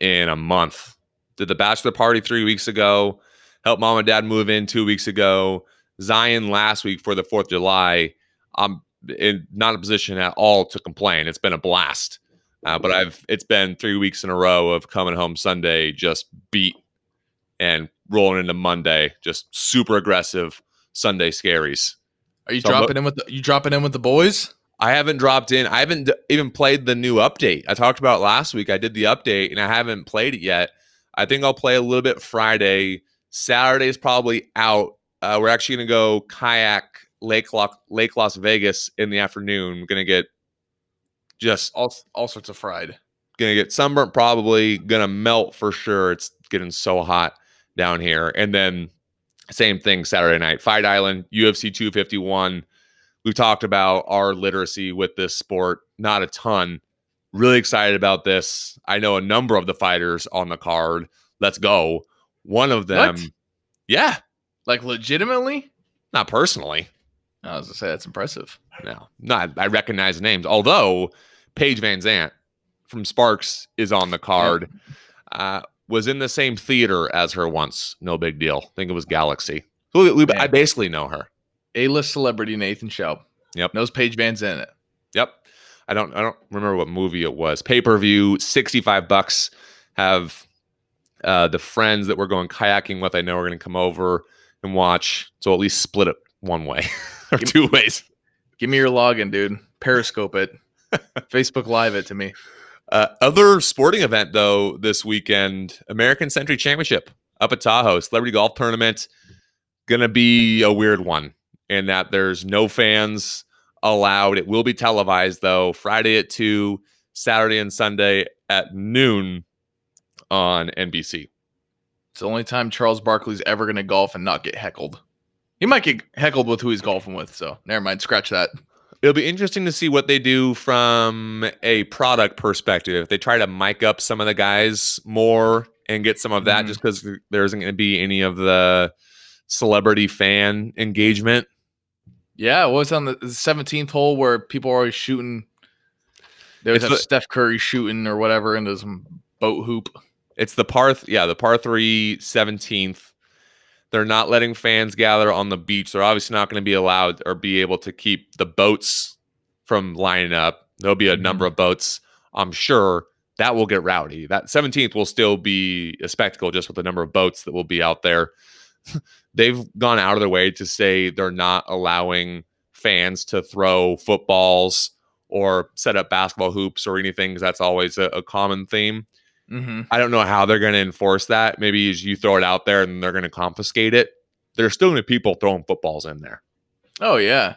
in a month. Did the bachelor party three weeks ago. Helped mom and dad move in two weeks ago. Zion last week for the Fourth of July. I'm in not a position at all to complain. It's been a blast. Uh, but I've it's been three weeks in a row of coming home Sunday just beat and rolling into Monday just super aggressive Sunday scaries. Are you So dropping in with the, you dropping in with the boys? I haven't dropped in. I haven't d- even played the new update. I talked about last week. I did the update and I haven't played it yet. I think I'll play a little bit Friday. Saturday is probably out. Uh, we're actually going to go kayak Lake Lock, Lake Las Vegas in the afternoon. We're going to get just All all sorts of fried. gonna get sunburnt probably gonna melt for sure it's getting so hot down here. And then same thing saturday night fight island ufc 251 we've talked about our literacy with this sport not a ton. Really excited about this. I know a number of the fighters on the card. Let's go. One of them What? yeah. Like legitimately? not personally I was gonna say that's impressive. no not i recognize names although Paige VanZant from sparks is on the card uh, was in the same theater as her once. No big deal. I think it was Galaxy. So we- we- I basically know her. A-list celebrity Nathan Schaub. Yep. Knows Paige Van it. Yep. I don't. I don't remember what movie it was. Pay per view, sixty five bucks. Have uh, the friends that we're going kayaking with. I know are going to come over and watch. So at least split it one way *laughs* *laughs* or Give- two ways. Give me your login, dude. Periscope it. *laughs* Facebook Live it to me. Uh, other sporting event though this weekend, American Century Championship up at Tahoe, celebrity golf tournament. Gonna be a weird one in that there's no fans allowed. It will be televised though, Friday at two, Saturday and Sunday at noon on NBC. It's the only time Charles Barkley's ever gonna golf and not get heckled. He might get heckled with who he's golfing with, so never mind. Scratch that. It'll be interesting to see what they do from a product perspective. If they try to mic up some of the guys more and get some of that, Mhm. just because there isn't going to be any of the celebrity fan engagement. Yeah, what was on the seventeenth hole where people are always shooting? It's have the- Steph Curry shooting or whatever into some boat hoop. It's the par, th- yeah, the par three 17th. They're not letting fans gather on the beach. They're obviously not going to be allowed or be able to keep the boats from lining up. There'll be a mm-hmm. number of boats. I'm sure that will get rowdy. That 17th will still be a spectacle just with the number of boats that will be out there. *laughs* They've gone out of their way to say they're not allowing fans to throw footballs or set up basketball hoops or anything because that's always a, a common theme. Mm-hmm. I don't know how they're going to enforce that. Maybe as you throw it out there and they're going to confiscate it. There's still going to be people throwing footballs in there. Oh yeah.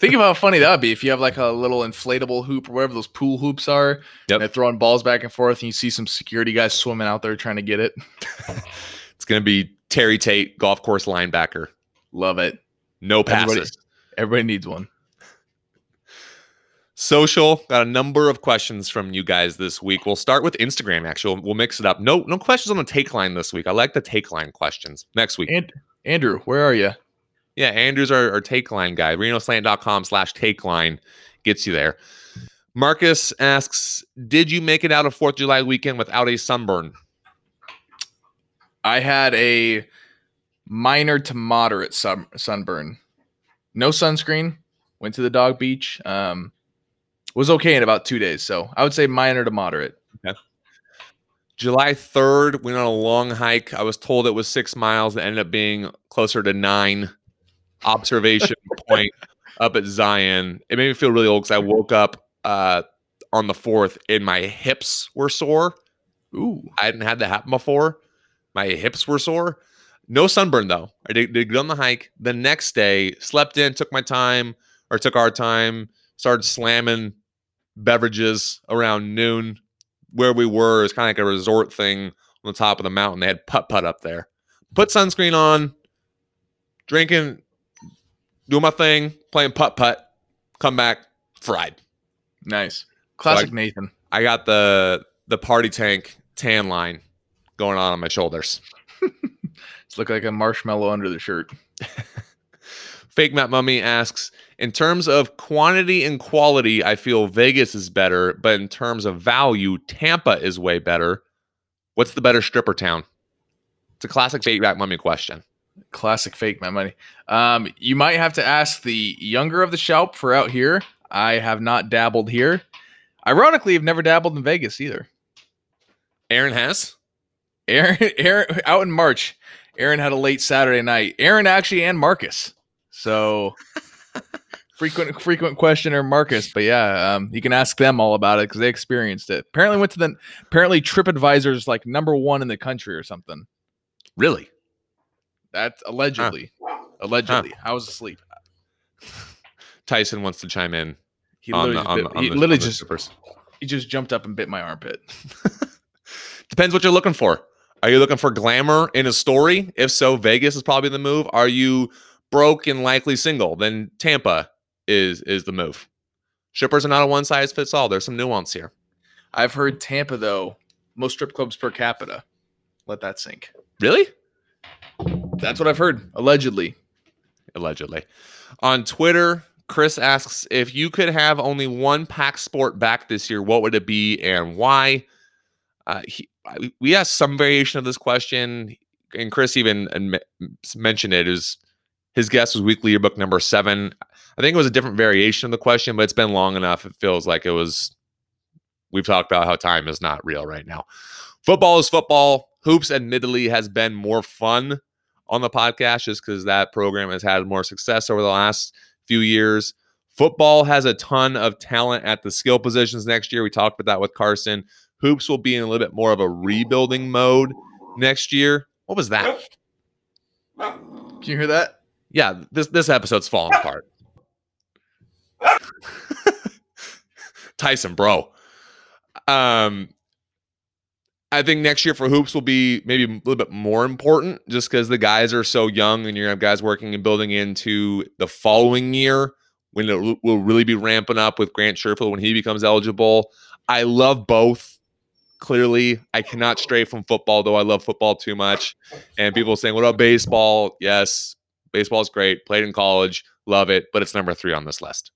Think of how funny that would be if you have like a little inflatable hoop or whatever those pool hoops are. Yep. And they're throwing balls back and forth, and you see some security guys swimming out there trying to get it. *laughs* It's going to be Terry Tate, golf course linebacker. Love it. No passes. Everybody- Everybody needs one. Social got a number of questions from you guys this week. We'll start with Instagram. Actually, we'll, mix it up. No, no questions on the take line this week. I like the take line questions next week. And Andrew, where are you? Yeah, Andrew's our, our take line guy. RenoSlant.com slash take line gets you there. Marcus asks, Did you make it out of 4th of July weekend without a sunburn? I had a minor to moderate sun, sunburn. No sunscreen. Went to the dog beach. Um, was okay in about two days. So I would say minor to moderate. July 3rd, went on a long hike. I was told it was six miles. It ended up being closer to nine. Observation *laughs* point up at Zion. It made me feel really old because I woke up uh, on the 4th and my hips were sore. Ooh. I hadn't had that happen before. My hips were sore. No sunburn though. I did, did good on the hike. The next day, slept in, took my time or took our time, started slamming beverages around noon. Where we were is kind of like a resort thing on the top of the mountain. They had putt putt up there. Put sunscreen on, drinking, doing my thing, playing putt putt. Come back fried. Nice. Classic I- Nathan. I got the the party tank tan line going on on my shoulders. *laughs* It's look like a marshmallow under the shirt. *laughs* Fake Matt Mummy asks In terms of quantity and quality, I feel Vegas is better, but in terms of value, Tampa is way better. What's the better stripper town? It's a classic fake back mummy question. Classic fake my money. Um, you might have to ask the younger of the Schalp for out here. I have not dabbled here. Ironically, I've never dabbled in Vegas either. Aaron has. Aaron, *laughs* Aaron, out in March, Aaron had a late Saturday night. Aaron actually and Marcus. So frequent frequent questioner Marcus, but yeah, um, you can ask them all about it because they experienced it. Apparently went to the apparently TripAdvisor's like number one in the country or something. Really? That's allegedly. Allegedly, I was asleep. *sighs* Tyson wants to chime in. He on literally, the- just, the- bit- on he the- literally on the just strippers. he just jumped up and bit my armpit. *laughs* Depends what you're looking for. Are you looking for glamour in a story? If so, Vegas is probably the move. Are you broke and likely single? Then Tampa is is the move. Strippers are not a one size fits all. There's some nuance here. I've heard Tampa though most strip clubs per capita. Let that sink. Really? That's what I've heard. Allegedly. Allegedly. On Twitter, Chris asks if you could have only one pack sport back this year, what would it be and why? Uh, he, we asked some variation of this question, and Chris even mentioned it. Is his guess was weekly yearbook number seven? I think it was a different variation of the question, but it's been long enough. It feels like it was. We've talked about how time is not real right now. Football is football. Hoops, admittedly, has been more fun on the podcast just because that program has had more success over the last few years. Football has a ton of talent at the skill positions next year. We talked about that with Carson. Hoops will be in a little bit more of a rebuilding mode next year. What was that? Can you hear that? Yeah, this this episode's falling apart. *laughs* Tyson, bro. Um, I think next year for hoops will be maybe a little bit more important, just because the guys are so young, and you're gonna have guys working and building into the following year when it will- will really be ramping up with Grant Sherfield when he becomes eligible. I love both. Clearly, I cannot stray from football, though I love football too much. And people saying, "What about baseball?" Yes, baseball is great. Played in college, love it, but it's number three on this list.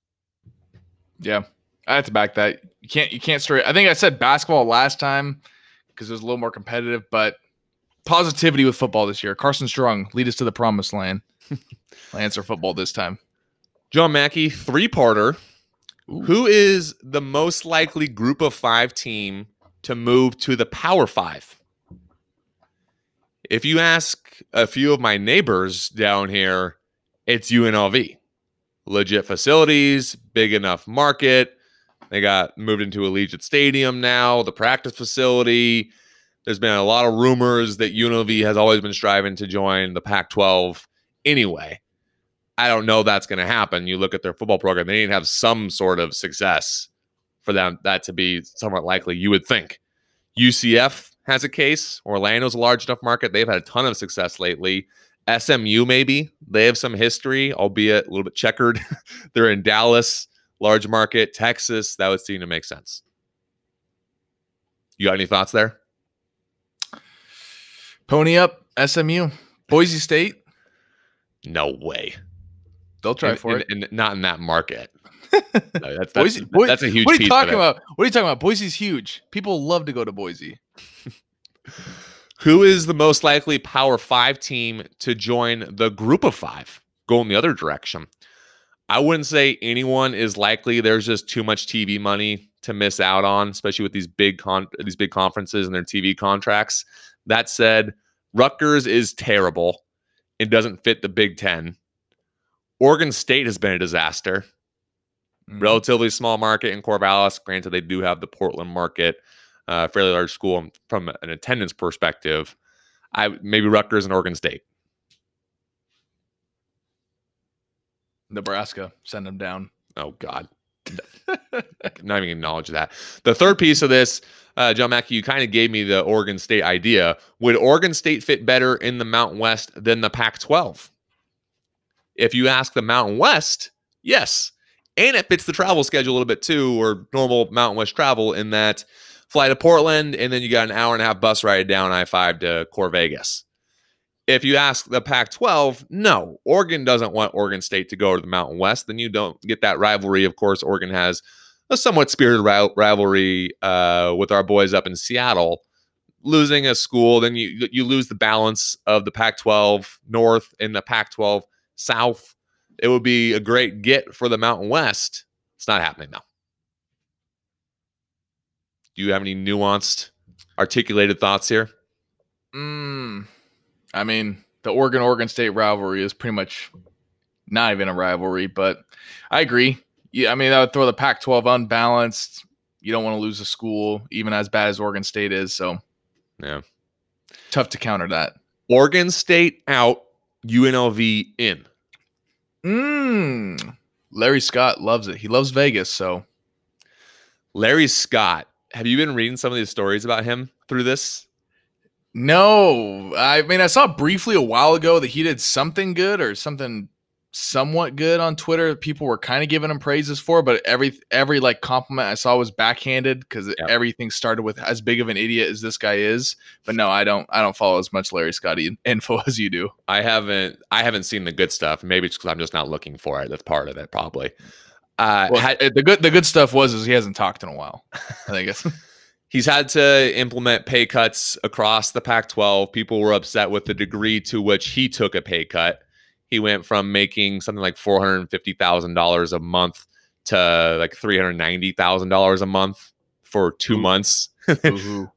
Yeah. I have to back that. You can't you can't straight. I think I said basketball last time because it was a little more competitive, but positivity with football this year. Carson Strong, lead us to the promised land. *laughs* I'll answer football this time. John Mackey, three parter. Who is the most likely group of five team to move to the Power Five? If you ask a few of my neighbors down here, it's UNLV. Legit facilities, big enough market. They got moved into Allegiant Stadium now, the practice facility. There's been a lot of rumors that UNLV has always been striving to join the Pac 12 anyway. I don't know that's going to happen. You look at their football program, they need to have some sort of success for them that to be somewhat likely, you would think. UCF has a case. Orlando's a large enough market. They've had a ton of success lately. SMU, maybe. They have some history, albeit a little bit checkered. *laughs* They're in Dallas, large market. Texas, that would seem to make sense. You got any thoughts there? Pony up, SMU, Boise State. No way. They'll try And- for and- it. and not in that market. No, that's, that's, Boise, Boi- that's a huge What are you talking about? What are you talking about? Boise's huge. People love to go to Boise. *laughs* Who is the most likely Power Five team to join the Group of Five? Go in the other direction. I wouldn't say anyone is likely. There's just too much TV money to miss out on, especially with these big con- these big conferences and their TV contracts. That said, Rutgers is terrible. It doesn't fit the Big Ten. Oregon State has been a disaster. Mhm. Relatively small market in Corvallis. Granted, they do have the Portland market, uh, fairly large school from an attendance perspective. I maybe Rutgers and Oregon State. Nebraska, send them down. Oh God, *laughs* not even acknowledge that. The third piece of this, uh, John Mackey, you kind of gave me the Oregon State idea. Would Oregon State fit better in the Mountain West than the Pac-12? If you ask the Mountain West, yes, and it fits the travel schedule a little bit too, or normal Mountain West travel in that fly to Portland and then you got an hour and a half bus ride down I five to Corvallis. If you ask the Pac 12, no, Oregon doesn't want Oregon State to go to the Mountain West. Then you don't get that rivalry. Of course, Oregon has a somewhat spirited ri- rivalry uh, with our boys up in Seattle. Losing a school, then you you lose the balance of the Pac-12 North and the Pac-12 South. It would be a great get for the Mountain West. It's not happening though. Do you have any nuanced, articulated thoughts here? Mm, I mean, the Oregon Oregon State rivalry is pretty much not even a rivalry, but I agree. Yeah, I mean, that would throw the Pac 12 unbalanced. You don't want to lose a school, even as bad as Oregon State is. So, Yeah. tough to counter that. Oregon State out, UNLV in. Mm. Larry Scott loves it. He loves Vegas. So, Larry Scott. Have you been reading some of these stories about him through this? no, I mean, I saw briefly a while ago that he did something good or something somewhat good on Twitter. People were kind of giving him praises for, but every every like compliment I saw was backhanded because Yep. everything started with as big of an idiot as this guy is. But no, I don't. I don't follow as much Larry Scotty info *laughs* as you do. I haven't. I haven't seen the good stuff. Maybe it's because I'm just not looking for it. That's part of it, probably. Uh, Well, had- the good the good stuff was is he hasn't talked in a while. I think it's *laughs* he's had to implement pay cuts across the Pac-12. People were upset with the degree to which he took a pay cut. He went from making something like four hundred fifty thousand dollars a month to like three hundred ninety thousand dollars a month for two Ooh. months. *laughs*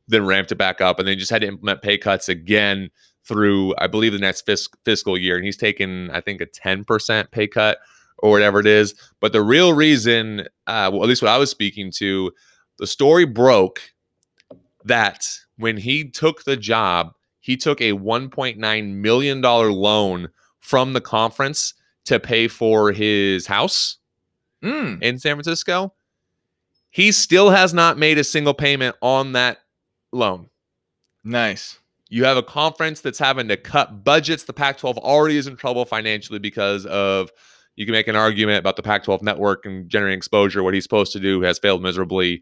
Then ramped it back up, and then just had to implement pay cuts again through, I believe, the next fis- fiscal year. And he's taken, I think, a ten percent pay cut or whatever it is. But the real reason, uh, well, at least what I was speaking to, the story broke that when he took the job, he took a one point nine million dollar loan from the conference to pay for his house Mm, in San Francisco. He still has not made a single payment on that loan. nice. You have a conference that's having to cut budgets. The Pac 12 already is in trouble financially because of, you can make an argument about the Pac 12 network and generating exposure. What he's supposed to do has failed miserably.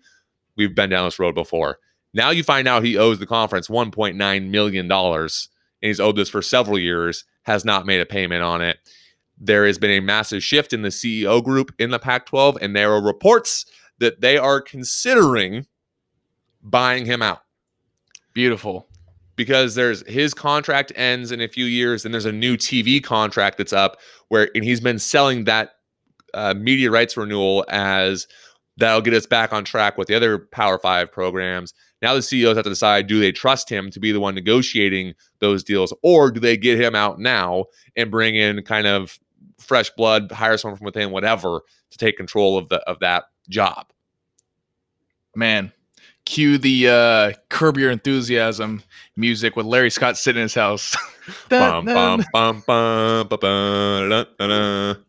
We've been down this road before. Now you find out he owes the conference $1.9 million, and he's owed this for several years, has not made a payment on it. There has been a massive shift in the CEO group in the Pac 12, and there are reports that they are considering buying him out Beautiful. because there's his contract ends in a few years and there's a new TV contract that's up where and he's been selling that uh, media rights renewal as that'll get us back on track with the other Power 5 programs. Now the CEOs have to decide do they trust him to be the one negotiating those deals or do they get him out now and bring in kind of fresh blood, hire someone from within whatever to take control of the of that job. Man, cue the uh, Curb Your Enthusiasm music with Larry Scott sitting in his house.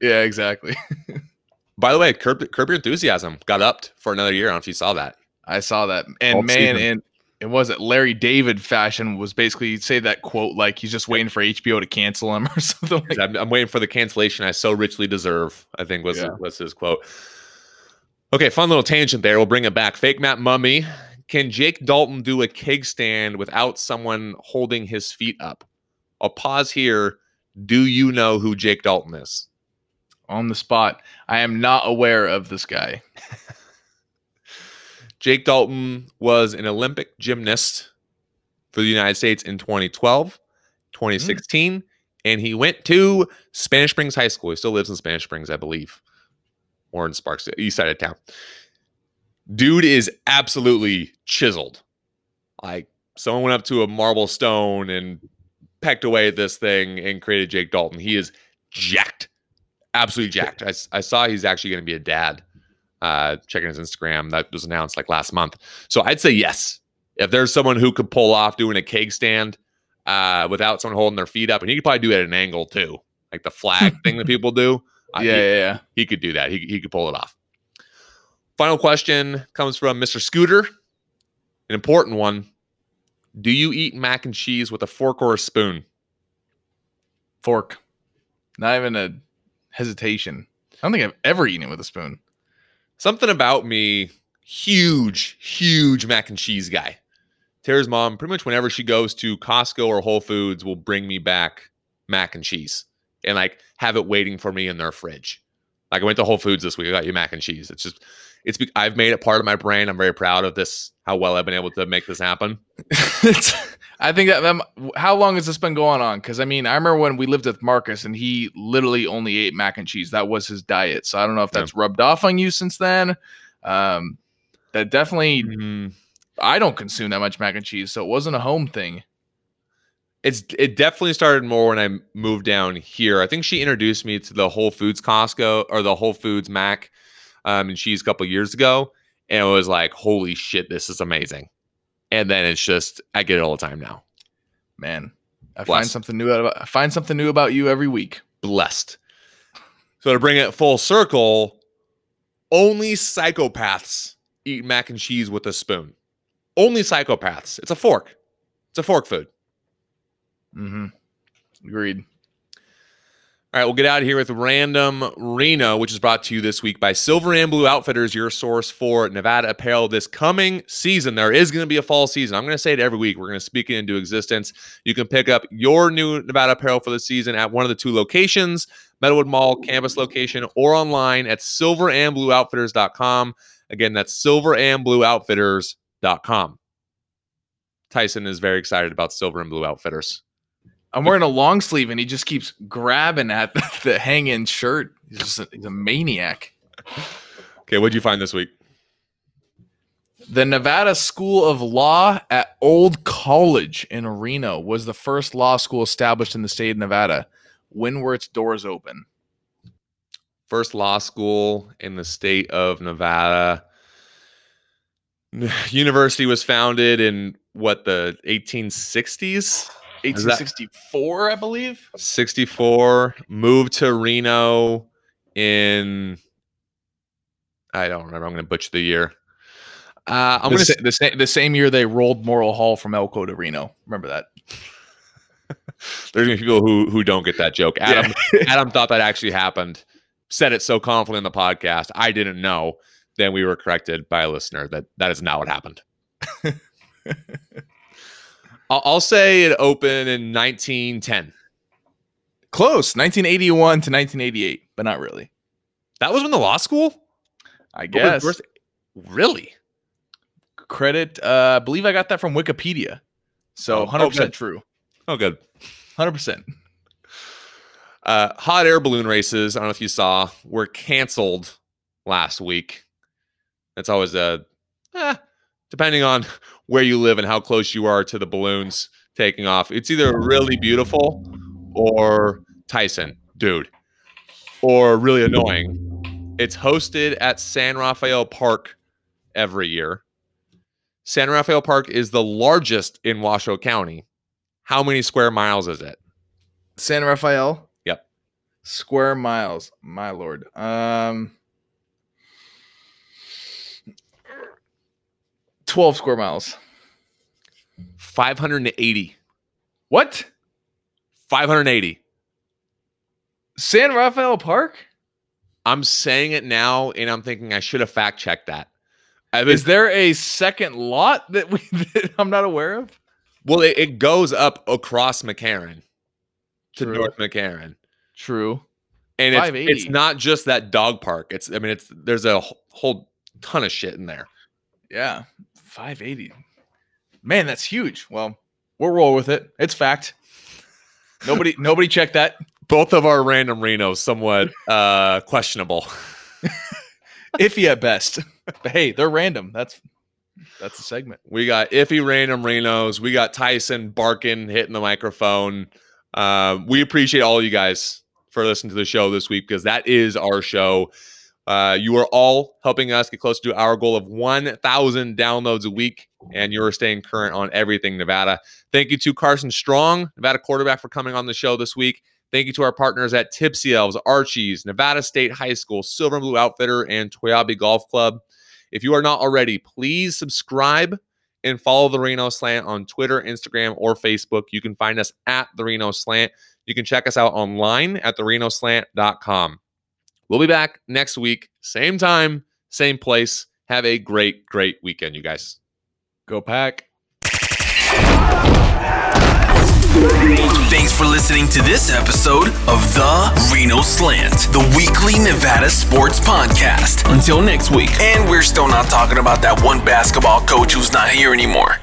Yeah, exactly. *laughs* By the way, Curb, Curb Your Enthusiasm got upped for another year. I don't know if you saw that. I saw that. And All man, season. and it was it Larry David fashion was basically you'd say that quote like he's just waiting for HBO to cancel him *laughs* or something like I'm, I'm waiting for the cancellation I so richly deserve. I think was Yeah. was his quote. Okay, fun little tangent there. We'll bring it back. Fake Matt Mummy. Can Jake Dalton do a keg stand without someone holding his feet up? I'll pause here. Do you know who Jake Dalton is? on the spot. I am not aware of this guy. *laughs* Jake Dalton was an Olympic gymnast for the United States in 2012, 2016, and he went to Spanish Springs High School. He still lives in Spanish Springs, I believe, or in Sparks, east side of town. Dude is absolutely chiseled. Like someone went up to a marble stone and pecked away at this thing and created Jake Dalton. He is jacked, absolutely jacked. I saw he's actually going to be a dad uh, checking his Instagram. That was announced like last month. So I'd say yes. If there's someone who could pull off doing a keg stand uh, without someone holding their feet up, and he could probably do it at an angle too, like the flag thing that people do. *laughs* uh, yeah, he, yeah, yeah. he could do that. He, he could pull it off. Final question comes from Mr. Scooter. An important one. Do you eat mac and cheese with a fork or a spoon? Fork. Not even a hesitation. I don't think I've ever eaten it with a spoon. Something about me, huge, huge mac and cheese guy. Tara's mom, pretty much whenever she goes to Costco or Whole Foods, will bring me back mac and cheese and like have it waiting for me in their fridge. Like I went to Whole Foods this week. I got you mac and cheese. It's just, it's, I've made it part of my brain. I'm very proud of this, how well I've been able to make this happen. It's- *laughs* *laughs* I think that them. How long has this been going on? Because I mean, I remember when we lived with Marcus, and he literally only ate mac and cheese. That was his diet. So I don't know if Yeah. that's rubbed off on you since then. Um, that definitely. Mm, I don't consume that much mac and cheese, so it wasn't a home thing. it's it definitely started more when I moved down here. I think she introduced me to the Whole Foods Costco or the Whole Foods Mac um, and cheese a couple years ago, and it was like, holy shit, this is amazing. And then it's just I get it all the time now. Man, I find something new about I find something new about you every week. Blessed. So to bring it full circle, only psychopaths eat mac and cheese with a spoon. Only psychopaths. It's a fork. It's a fork food. Mm-hmm. Agreed. All right, we'll get out of here with Random Reno, which is brought to you this week by Silver and Blue Outfitters, your source for Nevada apparel this coming season. There is going to be a fall season. I'm going to say it every week. We're going to speak it into existence. You can pick up your new Nevada apparel for the season at one of the two locations, Meadowood Mall campus location, or online at silverandblueoutfitters.com. Again, that's silverandblueoutfitters.com. Tyson is very excited about Silver and Blue Outfitters. I'm wearing a long sleeve, and he just keeps grabbing at *laughs* the, the hang-in shirt. He's just a, he's a maniac. Okay, what'd you find this week? The Nevada School of Law at Old College in Reno was the first law school established in the state of Nevada. When were its doors open? first law school in the state of Nevada. *sighs* University was founded in what the 1860s, Is that- 1864, I believe. 64. Moved to Reno in I don't remember. I'm going to butcher the year. Uh, I'm going to the, sa- the same year they rolled Morrill Hall from Elko to Reno. Remember that? *laughs* there's going to be people who who don't get that joke. Adam Adam thought that actually happened. Said it so confidently in the podcast. I didn't know. Then we were corrected by a listener that that is not what happened. *laughs* I'll, I'll say it opened in 1910. Close, 1981 to 1988, but not really. That was when the law school. I guess. first? Really? Credit, uh, I believe I got that from Wikipedia. So Oh, 100% good. true. Oh, good. 100%. Uh, hot air balloon races. I don't know if you saw were canceled last week. That's always a, eh, depending on where you live and how close you are to the balloons taking off. It's either really beautiful or Tyson, dude, or really annoying. It's hosted at San Rafael Park every year. San Rafael Park is the largest in Washoe County. How many square miles is it? San Rafael. Yep. Square miles, my lord. Um 12 square miles. 580. What? 580. San Rafael Park? I'm saying it now, and I'm thinking I should have fact checked that. I mean, Is there a second lot that we *laughs* that I'm not aware of? well, it, it goes up across McCarran to True. North McCarran, True. and it's, it's not just that dog park. It's I mean, it's there's a whole ton of shit in there. Yeah. 580. Man, that's huge. Well, we'll roll with it. It's fact. Nobody *laughs* nobody checked that. Both of our random Renos somewhat uh questionable. *laughs* Iffy at best. But hey, they're random. That's that's a segment. We got iffy random Renos. We got Tyson barking, hitting the microphone. Uh, we appreciate all you guys for listening to the show this week because that is our show. Uh, you are all helping us get close to our goal of 1,000 downloads a week, and you're staying current on everything Nevada. Thank you to Carson Strong, Nevada quarterback, for coming on the show this week. Thank you to our partners at Tipsy Elves, Archie's, Nevada State High School, Silver and Blue Outfitter, and Toiyabe Golf Club. If you are not already, please subscribe and follow the Reno Slant on Twitter, Instagram, or Facebook. You can find us at the Reno Slant. You can check us out online at therenoslant.com. We'll be back next week, same time, same place. Have a great, great weekend, you guys. Go pack. Thanks for listening to this episode of The Reno Slant, the weekly Nevada sports podcast. Until next week. And we're still not talking about that one basketball coach who's not here anymore.